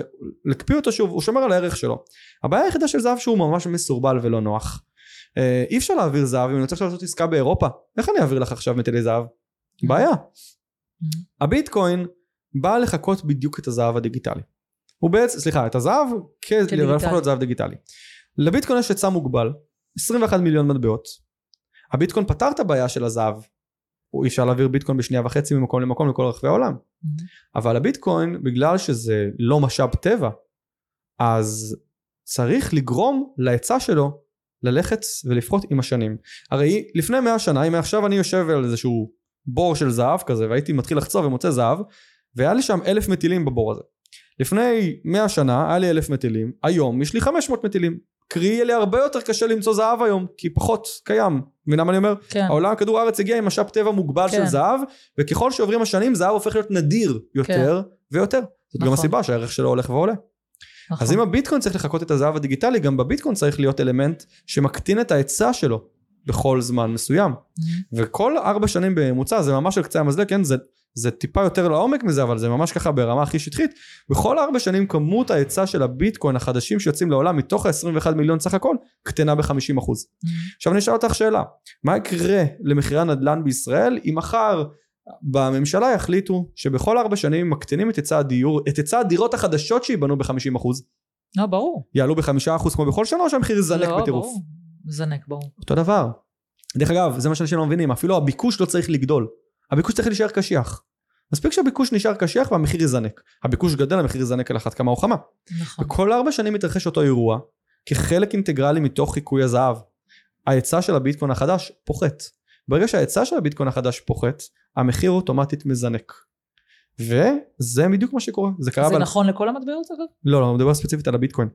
ולהקפיא אותו שוב הוא שומר על הערך שלו. הבעיה היחידה של זהב שהוא ממש מסורבל ולא נוח. אה, אי אפשר להעביר זהב אם אני רוצה לעשות עסקה באירופה. איך אני אעביר לך עכשיו מטילי זהב? בעיה. הביטקוין בא לחקות בדיוק את הזהב הדיגיטלי. הוא בעצם, סליחה, את הזהב כדיגיטלי. להפוך להיות זהב דיגיטלי. לביטקוין יש היצע מוגבל, 21 מיליון מטבעות. הביטקוין פתר את הבעיה של הזהב. אי אפשר להעביר ביטקוין בשנייה וחצי ממקום למקום לכל רחבי העולם. אבל הביטקוין, בגלל שזה לא משאב טבע, אז צריך לגרום להיצע שלו ללכת ולפחות עם השנים. הרי לפני 100 שנה, אם עכשיו אני יושב על איזשהו בור של זהב כזה, והייתי מתחיל לחצוב ומוצא זהב, והיה לי שם אלף מטילים בבור הזה. לפני 100 שנה היה לי אלף מטילים, היום יש לי 500 מטילים. קרי יהיה לי הרבה יותר קשה למצוא זהב היום, כי פחות קיים. מבינה מה אני אומר? כן. העולם כדור הארץ הגיע עם משאב טבע מוגבל כן. של זהב, וככל שעוברים השנים זהב הופך להיות נדיר יותר ויותר. זאת גם נכון. הסיבה שהערך שלו הולך ועולה. נכון. אז אם הביטקוין צריך לחקות את הזהב הדיגיטלי, גם בביטקוין צריך להיות אלמנט שמקטין את ההיצע שלו בכל זמן מסוים. וכל ארבע שנים בממוצע זה ממש על קצה המזלג, כן? זה, זה טיפה יותר לעומק מזה, אבל זה ממש ככה ברמה הכי שטחית. בכל ארבע שנים כמות ההיצע של הביטקוין החדשים שיוצאים לעולם מתוך ה-21 מיליון סך הכל, קטנה ב-50%. עכשיו אני אשאל אותך שאלה, מה יקרה למחירי הנדל"ן בישראל אם מחר בממשלה יחליטו שבכל ארבע שנים מקטינים את היצע הדיור, את היצע הדירות החדשות שייבנו ב-50%, לא, ברור. יעלו ב-5% כמו בכל שנה או שהמחיר יזנק לא, בטירוף? ברור. זנק, ברור. אותו דבר. דרך אגב, זה מה שאנשים לא מבינים, אפילו הביקוש לא צריך לגדול. הביקוש צריך להישאר קשיח. מספיק שהביקוש נשאר קשיח והמחיר יזנק. הביקוש גדל, המחיר יזנק על אחת כמה או כמה. נכון. וכל ארבע שנים מתרחש אותו אירוע, כחלק אינטגרלי מתוך חיקוי הזהב. ההיצע של הביטקוין החדש פוחת. ברגע שההיצע של הביטקוין החדש פוחת, המחיר אוטומטית מזנק. וזה בדיוק מה שקורה. זה קרה זה ב- נכון לכל המטבעות אגב? לא, לא, אני מדבר ספציפית על הביטקוין.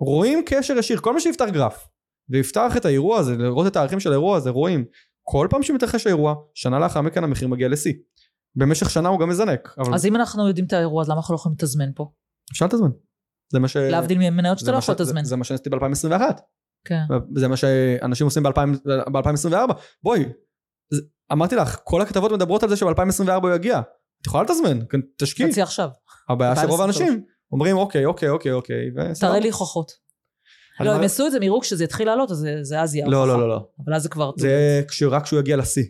ורואים קשר ישיר, כל מי שיפתח גרף ויפתח את האירוע הזה, לראות את הערכים של האירוע הזה, רואים, כל פעם שמתרחש האירוע, שנה לאחר מכן המחיר מגיע לשיא. במשך שנה הוא גם מזנק, אבל אז אם אנחנו יודעים את האירוע, אז למה אנחנו לא יכולים לתזמן פה? אפשר לתזמן. זה מה ש... להבדיל ממניות שאתה לא יכול לתזמן. זה- זה מה שעשיתי ב-2021. כן. זה מה שאנשים עושים ב-2024. בואי, זה- אמרתי לך, כל הכתבות מדברות על זה שב-2024 הוא יגיע. את יכולה לתזמן, כן, תשקיעי. חצי עכשיו. הבעיה שרוב 2023. האנשים אומרים אוקיי, אוקיי, אוקיי, אוקיי. תראה לי הוכחות. לא, הם יעשו את זה מראו כשזה יתחיל לעלות, אז זה- אז יהיה לא, הוכחה. לא, לא, לא. אבל אז זה כבר... זה רק כשהוא יגיע לשיא.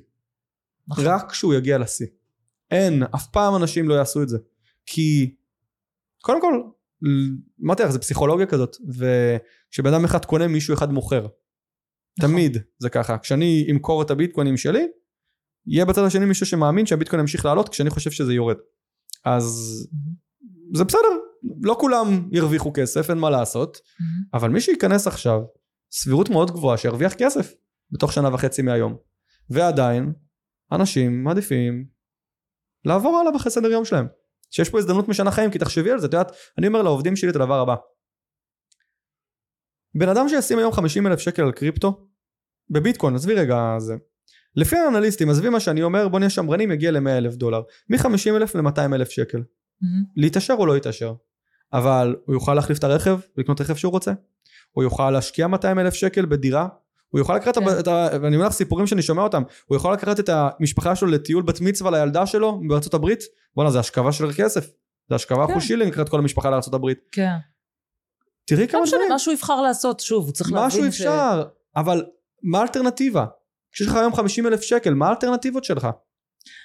נכון. רק כשהוא יגיע לשיא. אין, אף פעם אנשים לא יעשו את זה. כי, קודם כל, אמרתי לך, זה פסיכולוגיה כזאת, וכשבן אדם אחד קונה, מישהו אחד מוכר. נכון. תמיד זה ככה. כשאני אמכור את הביטקוינים שלי, יהיה בצד השני מישהו שמאמין שהביטקוין ימשיך לעלות כשאני חושב שזה יורד. אז זה בסדר, לא כולם ירוויחו כסף, אין מה לעשות, מהמם. אבל מי שייכנס עכשיו, סבירות מאוד גבוהה שירוויח כסף בתוך שנה וחצי מהיום. ועדיין, אנשים מעדיפים לעבור הלאה אחרי סדר יום שלהם. שיש פה הזדמנות משנה חיים, כי תחשבי על זה, את יודעת, אני אומר לעובדים שלי את הדבר הבא. בן אדם שישים היום 50 אלף שקל על קריפטו, בביטקוין, עזבי רגע זה. לפי האנליסטים, עזבי מה שאני אומר, בוא נהיה שמרנים, יגיע ל-100 אלף דולר. מ-50 אלף ל-200 אלף שקל. מהמם. להתעשר או לא להתעשר. אבל הוא יוכל להחליף את הרכב, לקנות רכב שהוא רוצה. הוא יוכל להשקיע 200 אלף שקל בדירה. הוא יוכל לקחת, כן. את ה... ואני אומר לך סיפורים שאני שומע אותם, הוא יכול לקחת את המשפחה שלו לטיול בת מצווה לילדה שלו בארצות הברית, בואנה זה השכבה של כסף. זה השכבה כן. שילינג לקחת כל המשפחה לארצות הברית. כן. תראי לא כמה דברים. מה שהוא יבחר לעשות, שוב, הוא צריך להבין משהו אפשר, אבל מה האלטרנטיבה? כשיש לך היום 50 אלף שקל, מה האלטרנטיבות שלך?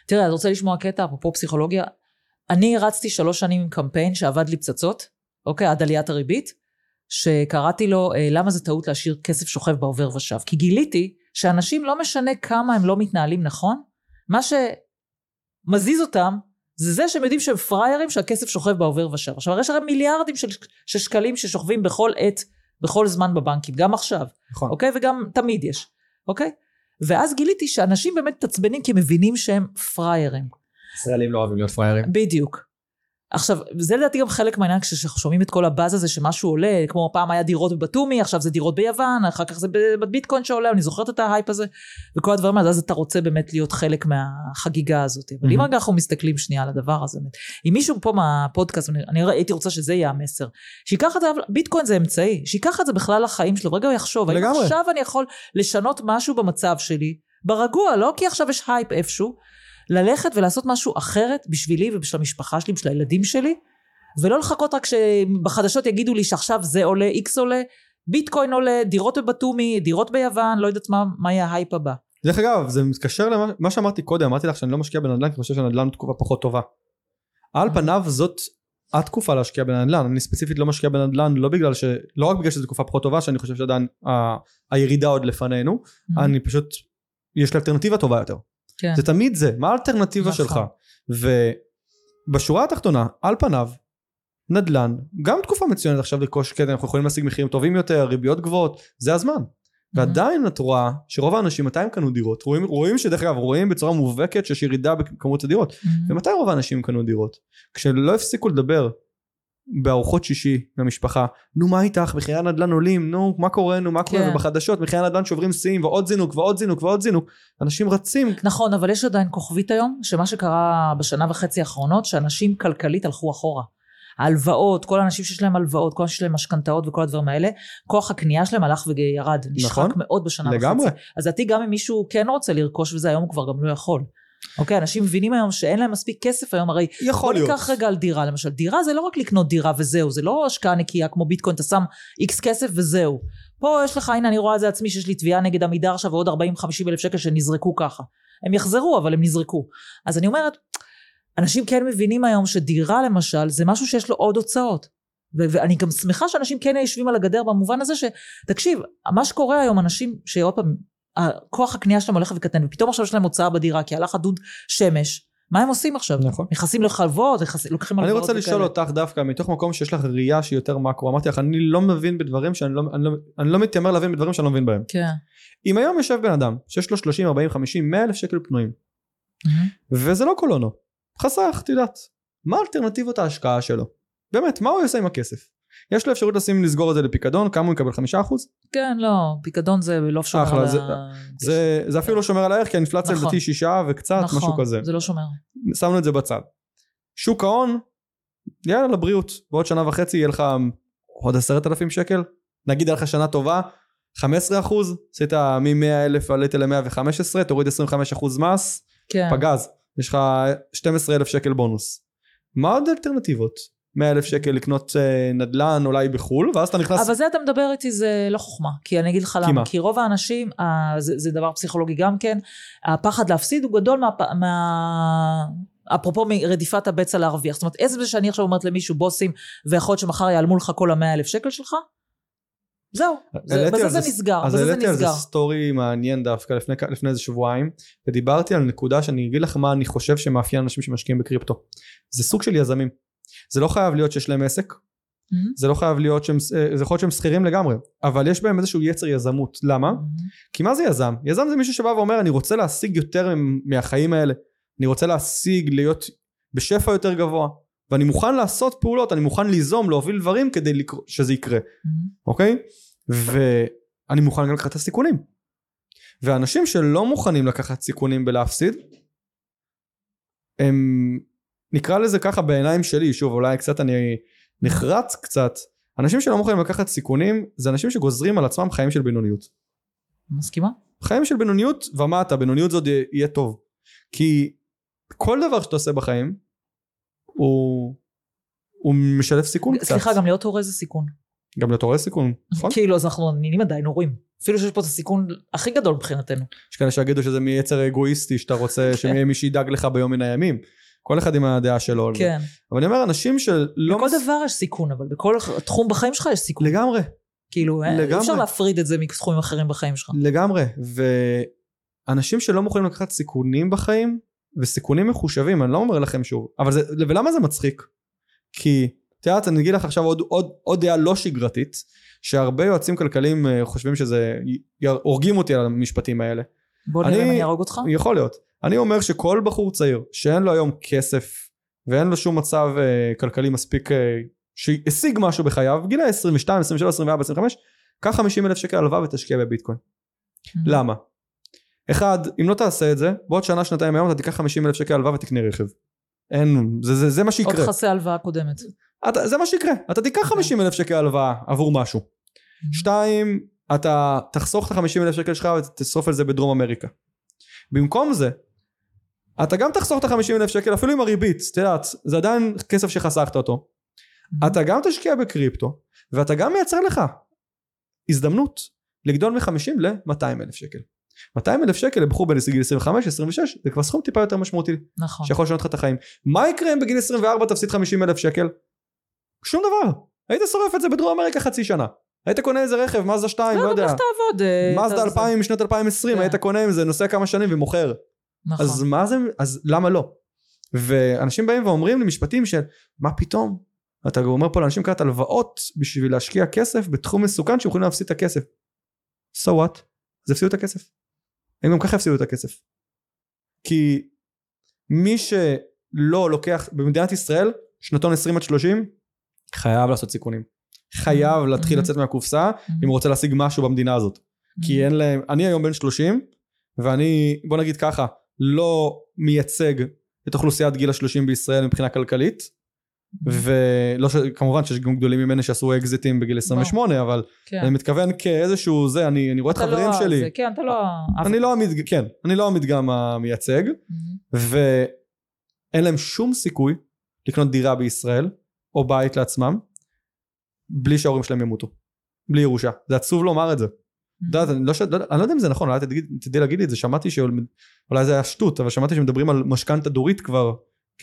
תראה, אתה רוצה לשמוע קטע, אפרופו פסיכולוגיה? אני רצתי שלוש שנים עם קמפיין שעבד לי פצצות, אוקיי, עד עליית הריבית, שקראתי לו, אה, למה זה טעות להשאיר כסף שוכב בעובר ושב? כי גיליתי שאנשים, לא משנה כמה הם לא מתנהלים נכון, מה שמזיז אותם, זה זה שהם יודעים שהם פראיירים שהכסף שוכב בעובר ושב. עכשיו, יש הרי מיליארדים של, של שקלים ששוכבים בכל עת, בכל זמן בבנקים, גם עכשיו. נכון. אוקיי? וגם תמיד יש, אוקיי? ואז גיליתי שאנשים באמת מתעצבנים כי הם מבינים שהם פראיירים. ישראלים לא אוהבים להיות פראיירים. בדיוק. עכשיו, זה לדעתי גם חלק מהעניין כששומעים את כל הבאז הזה שמשהו עולה, כמו פעם היה דירות בבתומי, עכשיו זה דירות ביוון, אחר כך זה בביטקוין שעולה, אני זוכרת את ההייפ הזה, וכל הדברים האלה, אז אתה רוצה באמת להיות חלק מהחגיגה הזאת. אבל אם. רגע אנחנו מסתכלים שנייה על הדבר הזה, אם מישהו פה מהפודקאסט, אני, הייתי רוצה שזה יהיה המסר, שייקח את זה, ביטקוין זה אמצעי, שייקח את זה בכלל לחיים שלו, ורגע הוא יחשוב, האם. עכשיו אני יכול לשנות משהו במצב שלי, ברגוע, לא כי עכשיו יש הייפ איפשהו, ללכת ולעשות משהו אחרת בשבילי ובשביל המשפחה שלי, בשביל הילדים שלי, ולא לחכות רק שבחדשות יגידו לי שעכשיו זה עולה, איקס עולה, ביטקוין עולה, דירות בבטומי, דירות ביוון, לא יודעת מה, מה יהיה ההייפ הבא. דרך אגב, זה מתקשר למה מה שאמרתי קודם, אמרתי לך שאני לא משקיע בנדל"ן כי אני חושב שנדל"ן תקופה פחות טובה. על פניו זאת התקופה להשקיע בנדל"ן, אני ספציפית לא משקיע בנדל"ן לא בגלל ש... לא רק בגלל שזו תקופה פחות טובה, שאני חושב שעדיין ה- הירידה עוד לפנינו, אני פשוט, יש לי אלטרנטיבה טובה יותר. כן. זה תמיד זה, מה האלטרנטיבה נכון. שלך? ובשורה התחתונה, על פניו, נדל"ן, גם תקופה מצוינת עכשיו לרכוש קטע, אנחנו יכולים להשיג מחירים טובים יותר, ריביות גבוהות, זה הזמן. ועדיין את רואה שרוב האנשים מתי הם קנו דירות? רואים, רואים שדרך אגב רואים בצורה מובהקת שיש ירידה בכמות הדירות. ומתי רוב האנשים קנו דירות? כשלא הפסיקו לדבר בארוחות שישי במשפחה, נו מה איתך, מחירי הנדל"ן עולים, נו מה קורה, נו מה קורה, כן. ובחדשות מחירי הנדל"ן שוברים שיאים ועוד זינוק ועוד זינוק ועוד זינוק, אנשים רצים, נכון, אבל יש עדיין כוכבית היום, שמה שקרה בשנה וחצי האחרונות, שאנשים כלכלית הלכו אחורה. ההלוואות, כל האנשים שיש להם הלוואות, כל האנשים שיש להם משכנתאות וכל הדברים האלה, כוח הקנייה שלהם הלך וירד, נשחק נכון. מאוד בשנה לגמרי. וחצי. אז לדעתי גם אם מישהו כן רוצה לרכוש וזה, היום הוא כבר גם לא יכול. אוקיי, אנשים מבינים היום שאין להם מספיק כסף היום, הרי יכול בוא להיות. ניקח רגע על דירה למשל, דירה זה לא רק לקנות דירה וזהו, זה לא השקעה נקייה כמו ביטקוין, אתה שם איקס כסף וזהו. פה יש לך, הנה אני רואה את זה עצמי, שיש לי תביעה נגד עמידר עכשיו ועוד 40-50 אלף שקל שנזרקו ככה. הם יחזרו, אבל הם נזרקו. אז אני אומרת, אנשים כן מבינים היום שדירה למשל, זה משהו שיש לו עוד הוצאות. ואני גם שמחה שאנשים כן יושבים על הגדר במובן הזה ש... תקשיב, מה שקורה היום, אנשים שעוד פעם, כוח הקנייה שלהם הולך וקטן, ופתאום עכשיו יש להם הוצאה בדירה, כי הלך הדוד שמש, מה הם עושים עכשיו? נכון. נכנסים לחלבות, לוקחים אני הלוואות רוצה לשאול וכאלה. אותך דווקא מתוך מקום שיש לך ראייה שהיא יותר מקרו אמרתי לך אני לא מבין בדברים שאני לא, אני לא, אני לא מתיימר להבין בדברים שאני לא מבין בהם כן. אם היום יושב בן אדם שיש לו 30 40 50 100 אלף שקל פנויים וזה לא קולונו חסך את יודעת מה אלטרנטיבות ההשקעה שלו באמת מה הוא יעשה עם הכסף יש לו אפשרות לשים לסגור את זה לפיקדון כמה הוא יקבל חמישה אחוז כן, לא, פיקדון זה לא שומר אחלה, על זה- ה... זה, זה אפילו לא שומר על הערך כי האינפלציה נכון. לדעתי שישה וקצת נכון, משהו כזה זה לא שומר. שמנו את זה בצד. שוק ההון, יאללה לבריאות, בעוד שנה וחצי יהיה לך עוד עשרת אלפים שקל, נגיד היה לך שנה טובה, 15 אחוז, עשית מ-100 אלף עלית ל-115, תוריד 25 אחוז מס, כן. פגז, יש לך 12 אלף שקל בונוס. מה עוד אלטרנטיבות? 100 אלף שקל לקנות אה, נדל"ן אולי בחו"ל, ואז אתה נכנס... אבל זה אתה מדבר איתי זה לא חוכמה, כי אני אגיד לך כי למה, מה? כי רוב האנשים, אה, זה, זה דבר פסיכולוגי גם כן, הפחד להפסיד הוא גדול מה... מה... אפרופו מרדיפת הבצע להרוויח, זאת אומרת עצם זה שאני עכשיו אומרת למישהו בוסים ויכול להיות שמחר יעלמו לך כל המאה אלף שקל שלך, זהו, זה, בזה זה זה- נסגר, אז בזה זה העליתי על זה. סטורי מעניין דווקא לפני, לפני איזה שבועיים, ודיברתי על נקודה שאני אגיד לך מה אני חושב שמאפיין אנשים שמשקיעים בקריפטו. זה סוג של יזמים. זה לא חייב להיות שיש להם עסק, מהמם. זה לא חייב להיות שהם, אה, זה יכול להיות שהם שכירים לגמרי, אבל יש בהם איזשהו יצר יזמות. למה? מהמם. כי מה זה יזם? יזם זה מישהו שבא ואומר אני רוצה להשיג יותר מהחיים האלה, אני רוצה להשיג להיות בשפע יותר גבוה, ואני מוכן לעשות פעולות, אני מוכן ליזום, להוביל דברים כדי לקר... שזה יקרה, מהמם. אוקיי? ואני מוכן גם לקחת את הסיכונים. ואנשים שלא מוכנים לקחת סיכונים בלהפסיד, הם נקרא לזה ככה בעיניים שלי, שוב אולי קצת אני נחרץ קצת, אנשים שלא מוכנים לקחת סיכונים זה אנשים שגוזרים על עצמם חיים של בינוניות. מסכימה? חיים של בינוניות ומטה, בינוניות זה עוד יהיה טוב. כי כל דבר שאתה עושה בחיים, הוא, הוא משלב סיכון קצת. סליחה, גם להיות הורה זה סיכון. גם להיות הורה סיכון, נכון? כאילו, אז אנחנו נהיים עדיין הורים. אפילו שיש פה את הסיכון הכי גדול מבחינתנו. יש כאלה שיגידו שזה מיצר אגואיסטי, שאתה רוצה שיהיה מי שידאג לך ביום מן הימים. כל אחד עם הדעה שלו. כן. אבל אני אומר, אנשים שלא... בכל מס- דבר יש סיכון, אבל בכל תחום בחיים שלך יש סיכון. לגמרי, כאילו, אה, אי לגמרי. אפשר להפריד את זה מתחומים אחרים בחיים שלך. לגמרי. ואנשים שלא מוכנים לקחת סיכונים בחיים, וסיכונים מחושבים, אני לא אומר לכם שוב. אבל זה, ולמה זה מצחיק? כי, את יודעת, אני אגיד לך עכשיו עוד, עוד, עוד דעה לא שגרתית, שהרבה יועצים כלכליים אה, חושבים שזה, הורגים אותי על המשפטים האלה. בוא נראה אני- אם אני אהרוג אותך. יכול להיות. אני אומר שכל בחור צעיר שאין לו היום כסף ואין לו שום מצב אה, כלכלי מספיק אה, שהשיג משהו בחייו, גילאי 22, 23, 24, 25, קח 50 אלף שקל הלוואה ותשקיע בביטקוין. Mm-hmm. למה? אחד, אם לא תעשה את זה, בעוד שנה שנתיים היום אתה תיקח 50 אלף שקל הלוואה ותקנה רכב. אין, זה, זה, זה מה עוד שיקרה. תכסה הלוואה קודמת. אתה, זה מה שיקרה. אתה תיקח 50 אלף שקל הלוואה עבור משהו. שתיים, אתה תחסוך את ה-50 אלף שקל שלך ותשרוף על זה בדרום אמריקה. במקום זה, אתה גם תחסוך את ה-50 אלף שקל אפילו עם הריבית, את יודעת, זה עדיין כסף שחסכת אותו. אתה גם תשקיע בקריפטו, ואתה גם מייצר לך הזדמנות לגדול מ-50 ל-200 אלף שקל. 200 אלף שקל לבחור בין גיל 25, 26, זה כבר סכום טיפה יותר משמעותי, נכון. שיכול לשנות לך את החיים. מה יקרה אם בגיל 24 תפסיד 50 אלף שקל? שום דבר. היית שורף את זה בדרום אמריקה חצי שנה. היית קונה איזה רכב, מזדה 2, לא לא, יודע. תעבוד. אה, מזדה אתה- 2000 משנת 2020, כן. היית קונה עם זה, נוסע כמה שנים ומוכר. נכון. אז מה זה, אז למה לא? ואנשים באים ואומרים לי משפטים של מה פתאום? אתה אומר פה לאנשים לקחת הלוואות בשביל להשקיע כסף בתחום מסוכן שהם יכולים להפסיד את הכסף. So what? אז יפסידו את הכסף. הם גם ככה יפסידו את הכסף. כי מי שלא לוקח במדינת ישראל שנתון 20 עד 30 חייב לעשות סיכונים. חייב להתחיל Mhm. לצאת מהקופסה אם הוא רוצה להשיג משהו במדינה הזאת. כי אין להם, אני היום בן 30 ואני בוא נגיד ככה לא מייצג את אוכלוסיית גיל ה-30 בישראל מבחינה כלכלית ולא ש... כמובן שיש גם גדולים ממני שעשו אקזיטים בגיל 28 אבל כן. אני מתכוון כאיזשהו זה אני, אני רואה את לא חברים ה- שלי זה, כן, אתה לא... אני לא המדג... כן אני לא המדגם המייצג. ואין להם שום סיכוי לקנות דירה בישראל או בית לעצמם בלי שההורים שלהם ימותו. בלי ירושה. זה עצוב לומר את זה. Mhm. את יודעת, אני לא, ש... לא, אני לא יודע אם זה נכון, אולי תגיד, תדעי להגיד לי את זה, שמעתי שאולי זה היה שטות, אבל שמעתי שמדברים על משכנתה דורית כבר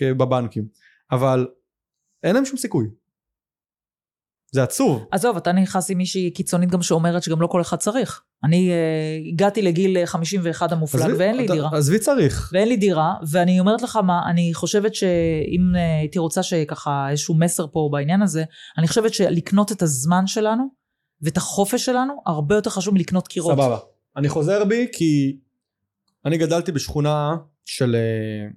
בבנקים, אבל אין להם שום סיכוי. זה עצוב. עזוב, אתה נכנס עם מישהי קיצונית גם שאומרת שגם לא כל אחד צריך. אני uh, הגעתי לגיל אה, 51 המופלג עזבי- ואין לי אתה- דירה. עזבי צריך. ואין לי דירה, ואני אומרת לך מה, אני חושבת שאם אה, הייתי רוצה שככה איזשהו מסר פה בעניין הזה, אני חושבת שלקנות את הזמן שלנו ואת החופש שלנו הרבה יותר חשוב מלקנות קירות. סבבה. אני חוזר בי כי אני גדלתי בשכונה של... אה,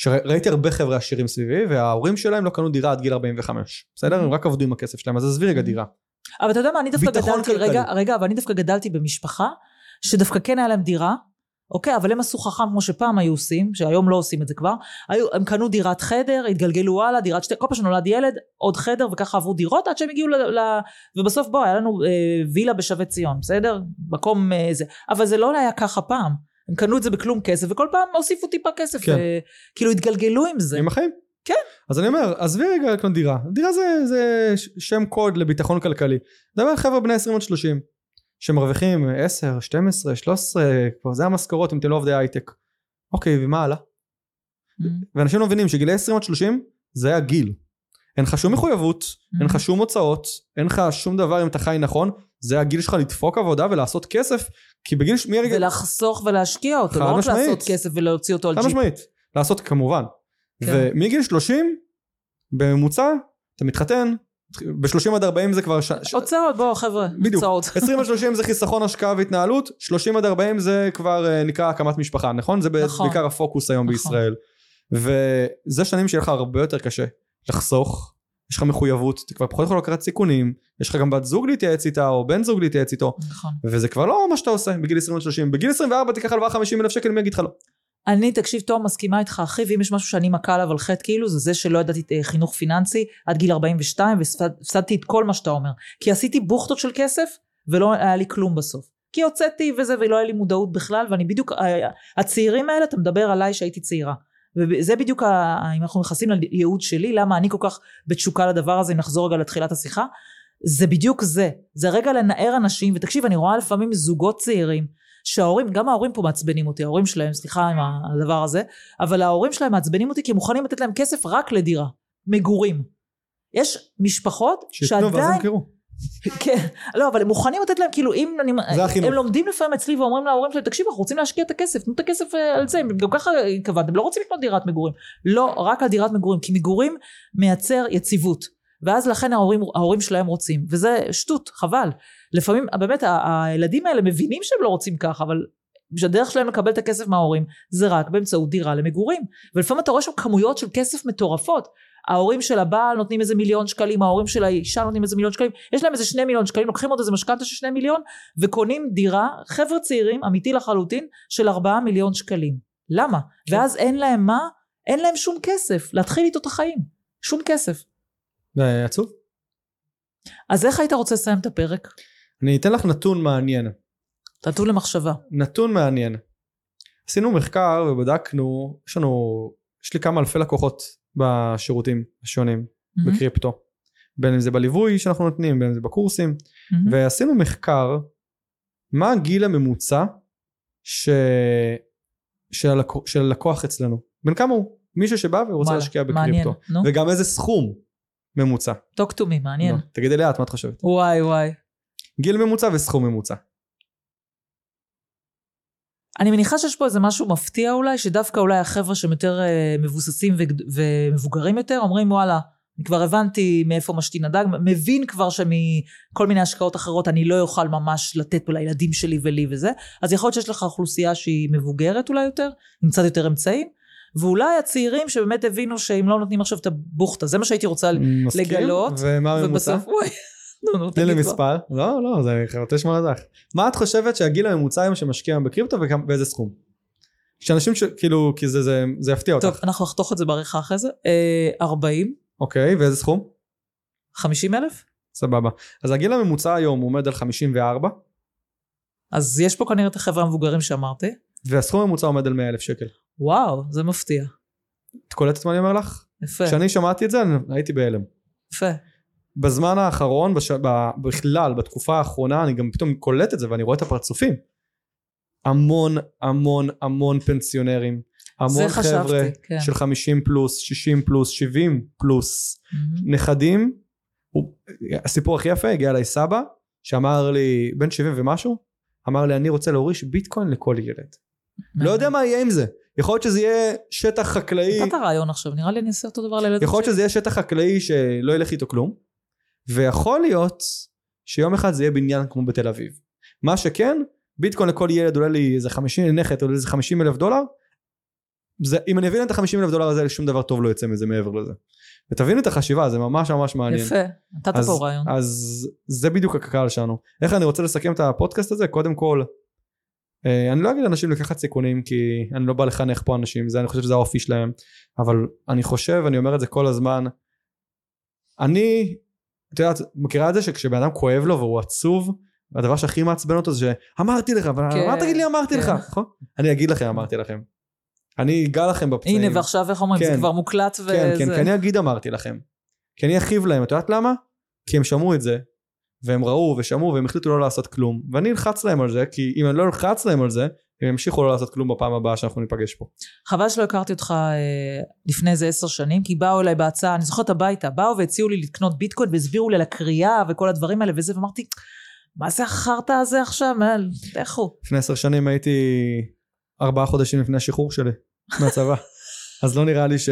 שראיתי הרבה חבר'ה עשירים סביבי וההורים שלהם לא קנו דירה עד גיל 45 בסדר? הם רק עבדו עם הכסף שלהם אז עזבי רגע דירה. אבל אתה יודע מה, אני דווקא גדלתי. רגע, רגע, אבל אני דווקא גדלתי במשפחה שדווקא כן היה להם דירה, אוקיי, אבל הם עשו חכם כמו שפעם היו עושים, שהיום לא עושים את זה כבר, היו, הם קנו דירת חדר, התגלגלו הלאה, דירת שתי, כל פעם שנולד ילד, עוד חדר וככה עברו דירות עד שהם הגיעו ל... ל ובסוף בוא, היה לנו אה, וילה בשבי ציון, בסדר? מקום אה, זה, אבל זה לא היה ככה פעם. הם קנו את זה בכלום כסף, וכל פעם הוסיפו טיפה כסף, כן. וכאילו התגלגלו עם זה. עם החיים כן. אז אני אומר, עזבי רגע לקנות דירה. דירה זה, זה שם קוד לביטחון כלכלי. דבר על חבר'ה בני 20 עד 30, שמרוויחים 10, 12, 13, כבר זה המשכורות אם אתם לא עובדי הייטק. אוקיי, ומה הלאה? Mm-hmm. ואנשים לא מבינים שגילי 20 עד 30 זה הגיל. אין לך שום מחויבות, אין לך שום הוצאות, אין לך שום דבר אם אתה חי נכון, זה הגיל שלך לדפוק עבודה ולעשות כסף, כי בגיל, ש- מהרגע, ולחסוך ולהשקיע אותו, חד לא רק משמעית. לעשות כסף ולהוציא אותו על חד ג'יפ. משמעית, לעשות כמובן. כן. ומגיל 30, בממוצע, אתה מתחתן, ב-30 עד 40 זה כבר... ש... הוצאות, בואו חבר'ה, בדיוק. הוצאות. 20 עד 30 זה חיסכון השקעה והתנהלות, 30 עד 40 זה כבר אה, נקרא הקמת משפחה, נכון? זה נכון. בעיקר הפוקוס היום נכון. בישראל. וזה שנים שיהיה לך הרבה יותר קשה לחסוך, יש לך מחויבות, אתה כבר פחות יכול לקחת סיכונים, יש לך גם בת זוג להתייעץ איתה או בן זוג להתייעץ איתו, נכון. וזה כבר לא מה שאתה עושה בגיל 20 עד 30. בגיל 24 תיקח הלוואה 50 אלף שקל, מי יגיד לך לא? אני, תקשיב, תום, מסכימה איתך, אחי, ואם יש משהו שאני מכה עליו על חטא, כאילו, זה זה שלא ידעתי אה, חינוך פיננסי עד גיל 42, והפסדתי את כל מה שאתה אומר. כי עשיתי בוכטות של כסף, ולא היה לי כלום בסוף. כי הוצאתי וזה, ולא היה לי מודעות בכלל, ואני בדיוק, אה, הצעירים האלה, אתה מדבר עליי שהייתי צעירה. וזה בדיוק, ה- אם אנחנו נכנסים לייעוד שלי, למה אני כל כך בתשוקה לדבר הזה, אם נחזור רגע לתחילת השיחה, זה בדיוק זה. זה רגע לנער אנשים, ותקשיב, אני רואה לפעמים זוגות צעירים, שההורים, גם ההורים פה מעצבנים אותי, ההורים שלהם, סליחה עם הדבר הזה, אבל ההורים שלהם מעצבנים אותי כי הם מוכנים לתת להם כסף רק לדירה, מגורים. יש משפחות שיתנו ואז שעדיין, ימכרו. כן, לא, אבל הם מוכנים לתת להם, כאילו אם אני. הם לומדים לפעמים אצלי ואומרים להורים שלהם, תקשיב, אנחנו רוצים להשקיע את הכסף, תנו את הכסף אה, על זה, גם ככה התכוונתם, לא רוצים לקנות דירת מגורים. לא, רק על דירת מגורים, כי מגורים מייצר יציבות. ואז לכן ההורים, ההורים שלהם רוצים, וזה שטות, חבל. לפעמים, באמת, הילדים האלה מבינים שהם לא רוצים ככה, אבל שהדרך שלהם לקבל את הכסף מההורים זה רק באמצעות דירה למגורים. ולפעמים אתה רואה שם כמויות של כסף מטורפות. ההורים של הבעל נותנים איזה מיליון שקלים, ההורים של האישה נותנים איזה מיליון שקלים, יש להם איזה שני מיליון שקלים, לוקחים עוד איזה משכנתה של שני מיליון, וקונים דירה, חבר'ה צעירים, אמיתי לחלוטין, של ארבעה מיליון שקלים. למה? כן. ואז אין להם מה? אין להם שום כסף, להתחיל איתו את החיים. שום כסף. זה עצוב. אז איך היית רוצה לסיים את הפרק? אני אתן לך נתון מעניין. נתון למחשבה. נתון מעניין. עשינו מחקר ובדקנו, יש לנו, יש לי כמה אלפי לקוחות בשירותים השונים מהמם, בקריפטו. בין אם זה בליווי שאנחנו נותנים, בין אם זה בקורסים. מהמם. ועשינו מחקר, מה הגיל הממוצע ש... של, הלקוח, של הלקוח אצלנו. בין כמה הוא? מישהו שבא ורוצה להשקיע מעניין, בקריפטו. נו. וגם איזה סכום ממוצע. talk to me, מעניין. נו, תגידי לאט מה את חושבת. וואי וואי. גיל ממוצע וסכום ממוצע. אני מניחה שיש פה איזה משהו מפתיע אולי, שדווקא אולי החבר'ה שהם יותר אה, מבוססים ומבוגרים יותר, אומרים וואלה, אני כבר הבנתי מאיפה משתין הדג, מבין כבר שמכל מיני השקעות אחרות אני לא אוכל ממש לתת פה לילדים שלי ולי וזה, אז יכול להיות שיש לך אוכלוסייה שהיא מבוגרת אולי יותר, עם קצת יותר אמצעים, ואולי הצעירים שבאמת הבינו שאם לא נותנים עכשיו את הבוכטה, זה מה שהייתי רוצה מסכים? לגלות, ומה הממוצע? ובסוף, נו נו, תני לי. מספר. לא, לא, זה לשמוע לדעת. מה את חושבת שהגיל הממוצע היום שמשקיע היום בקריפטו וכמה- באיזה סכום? שאנשים שכאילו, כי זה, זה, זה יפתיע אותך. טוב, אנחנו נחתוך את זה בעריכה אחרי זה. אה, 40, אוקיי, ואיזה סכום? 50 אלף? סבבה. אז הגיל הממוצע היום עומד על 54, אז יש פה כנראה את החבר'ה המבוגרים שאמרתי. והסכום הממוצע עומד על 100 אלף שקל. וואו, זה מפתיע. את קולטת מה אני אומר לך? יפה, כשאני שמעתי את זה, אני הייתי בהלם. יפה. בזמן האחרון, בש... ב... בכלל, בתקופה האחרונה, אני גם פתאום קולט את זה ואני רואה את הפרצופים. המון המון המון פנסיונרים. המון חשבתי, חבר'ה כן. של 50 פלוס, 60 פלוס, 70 פלוס. מהמם. נכדים, הוא, הסיפור הכי יפה, הגיע אליי סבא, שאמר לי, בן 70 ומשהו, אמר לי, אני רוצה להוריש ביטקוין לכל ילד. לא יודע מה יהיה עם זה. יכול להיות שזה יהיה שטח חקלאי, נתת רעיון עכשיו, נראה לי אני אעשה אותו דבר לילדים יכול להיות. שזה יהיה שטח חקלאי שלא ילך איתו כלום, ויכול להיות שיום אחד זה יהיה בניין כמו בתל אביב. מה שכן, ביטקוין לכל ילד עולה לי איזה 50 נכד עולה איזה 50 אלף דולר, זה, אם אני אבין את ה-50 אלף דולר הזה, שום דבר טוב לא יצא מזה מעבר לזה. ותבינו את החשיבה, זה ממש ממש מעניין. יפה, נתת פה רעיון. אז זה בדיוק הקהל שלנו. איך אני רוצה לסכם את הפודקאסט הזה? קודם כל, אה, אני לא אגיד לאנשים לקחת סיכונים כי אני לא בא לחנך פה אנשים, זה אני חושב שזה האופי שלהם, אבל אני חושב, אני אומר את זה כל הזמן, אני, את יודעת, מכירה את זה שכשבן אדם כואב לו והוא עצוב, הדבר שהכי מעצבן אותו זה שאמרתי לך, אבל כן, מה תגיד לי אמרתי כן. לך, נכון? אני אגיד לכם אמרתי לכם. אני אגע לכם בפצעים. הנה, ועכשיו איך אומרים, זה כן. כבר מוקלט וזה. כן, כן, כי אני אגיד אמרתי לכם. כי אני אכאיב להם, את יודעת למה? כי הם שמעו את זה, והם ראו ושמעו והם החליטו לא לעשות כלום. ואני אלחץ להם על זה, כי אם אני לא אלחץ להם על זה, הם ימשיכו לא לעשות כלום בפעם הבאה שאנחנו ניפגש פה. חבל שלא הכרתי אותך אה, לפני איזה עשר שנים, כי באו אליי בהצעה, אני זוכרת הביתה, באו והציעו לי לקנות ביטקוין והסבירו לי על הקריאה וכל הדברים האלה וזה, ואמרתי, מה זה החרטא הזה עכשיו? מה, לכו. לפני עשר שנים הייתי ארבעה חודשים לפני השחרור שלי מהצבא. אז לא נראה לי ש...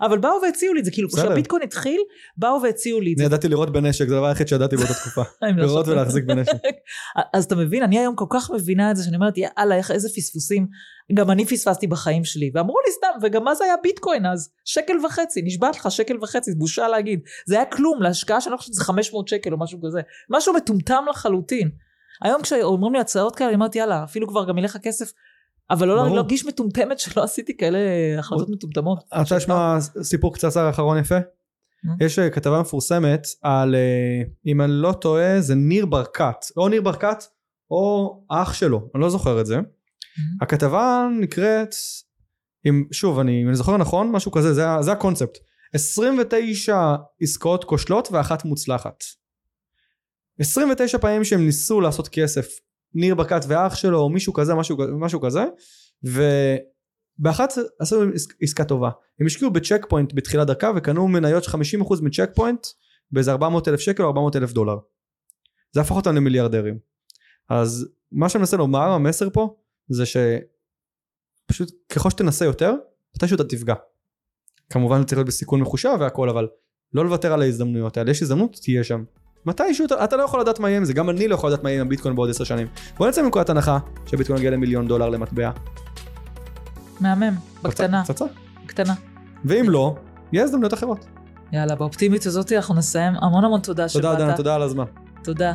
אבל באו והציעו לי את זה, כאילו. כשהביטקוין התחיל, באו והציעו לי את אני זה. ידעתי לראות בנשק, זה הדבר היחיד שידעתי באותה תקופה. אני לא לראות. ולהחזיק בנשק. אז אתה מבין, אני היום כל כך מבינה את זה, שאני אומרת, יאללה, איזה פספוסים. גם אני פספסתי בחיים שלי, ואמרו לי סתם, וגם מה זה היה ביטקוין אז? שקל וחצי, נשבעת לך, שקל וחצי, בושה להגיד. זה היה כלום, להשקעה שאני לא חושבת שזה 500 שקל או משהו כזה. משהו מטומטם לחלוטין. היום כשאומרים לי הצעות כאלה, אני אומרת, יאללה, אפילו כבר גם ילך הכסף, אבל לא. להרגיש מטומטמת שלא עשיתי כאלה החלטות מטומטמות. אתה לשמוע סיפור קצרצר אחרון יפה? יש אה, כתבה מפורסמת על, אה, אם אני לא טועה, זה ניר ברקת. או ניר ברקת, או האח שלו, אני לא זוכר את זה. הכתבה נקראת, אם, שוב, אני, אם אני זוכר נכון, משהו כזה, זה, זה הקונספט. 29 עסקאות כושלות ואחת מוצלחת. 29 פעמים שהם ניסו לעשות כסף, ניר ברקת ואח שלו, או מישהו כזה, משהו, משהו כזה, ובאחת עס- עסקה טובה. הם השקיעו בצ'ק פוינט בתחילת דרכה וקנו מניות של 50% מצ'ק פוינט באיזה 400 אלף שקל או 400 אלף דולר. זה הפך אותם למיליארדרים. אז מה שאני מנסה לומר, המסר פה, זה שפשוט ככל שתנסה יותר, מתישהו אתה תפגע. כמובן צריך להיות בסיכון מחושב והכל, אבל לא לוותר על ההזדמנויות האלה, יש הזדמנות, תהיה שם. מתישהו אתה, אתה לא יכול לדעת מה יהיה עם זה, גם אני לא יכול לדעת מה יהיה עם הביטקוין בעוד עשר שנים. בוא נצא מנקודת הנחה שהביטקוין יגיע למיליון דולר למטבע. מהמם, בקטנה, פצצה. בקטנה. ואם לא, יהיה הזדמנויות אחרות. יאללה, באופטימיות הזאת אנחנו נסיים. המון המון תודה תודה שבאת. דנה, תודה על הזמן. תודה.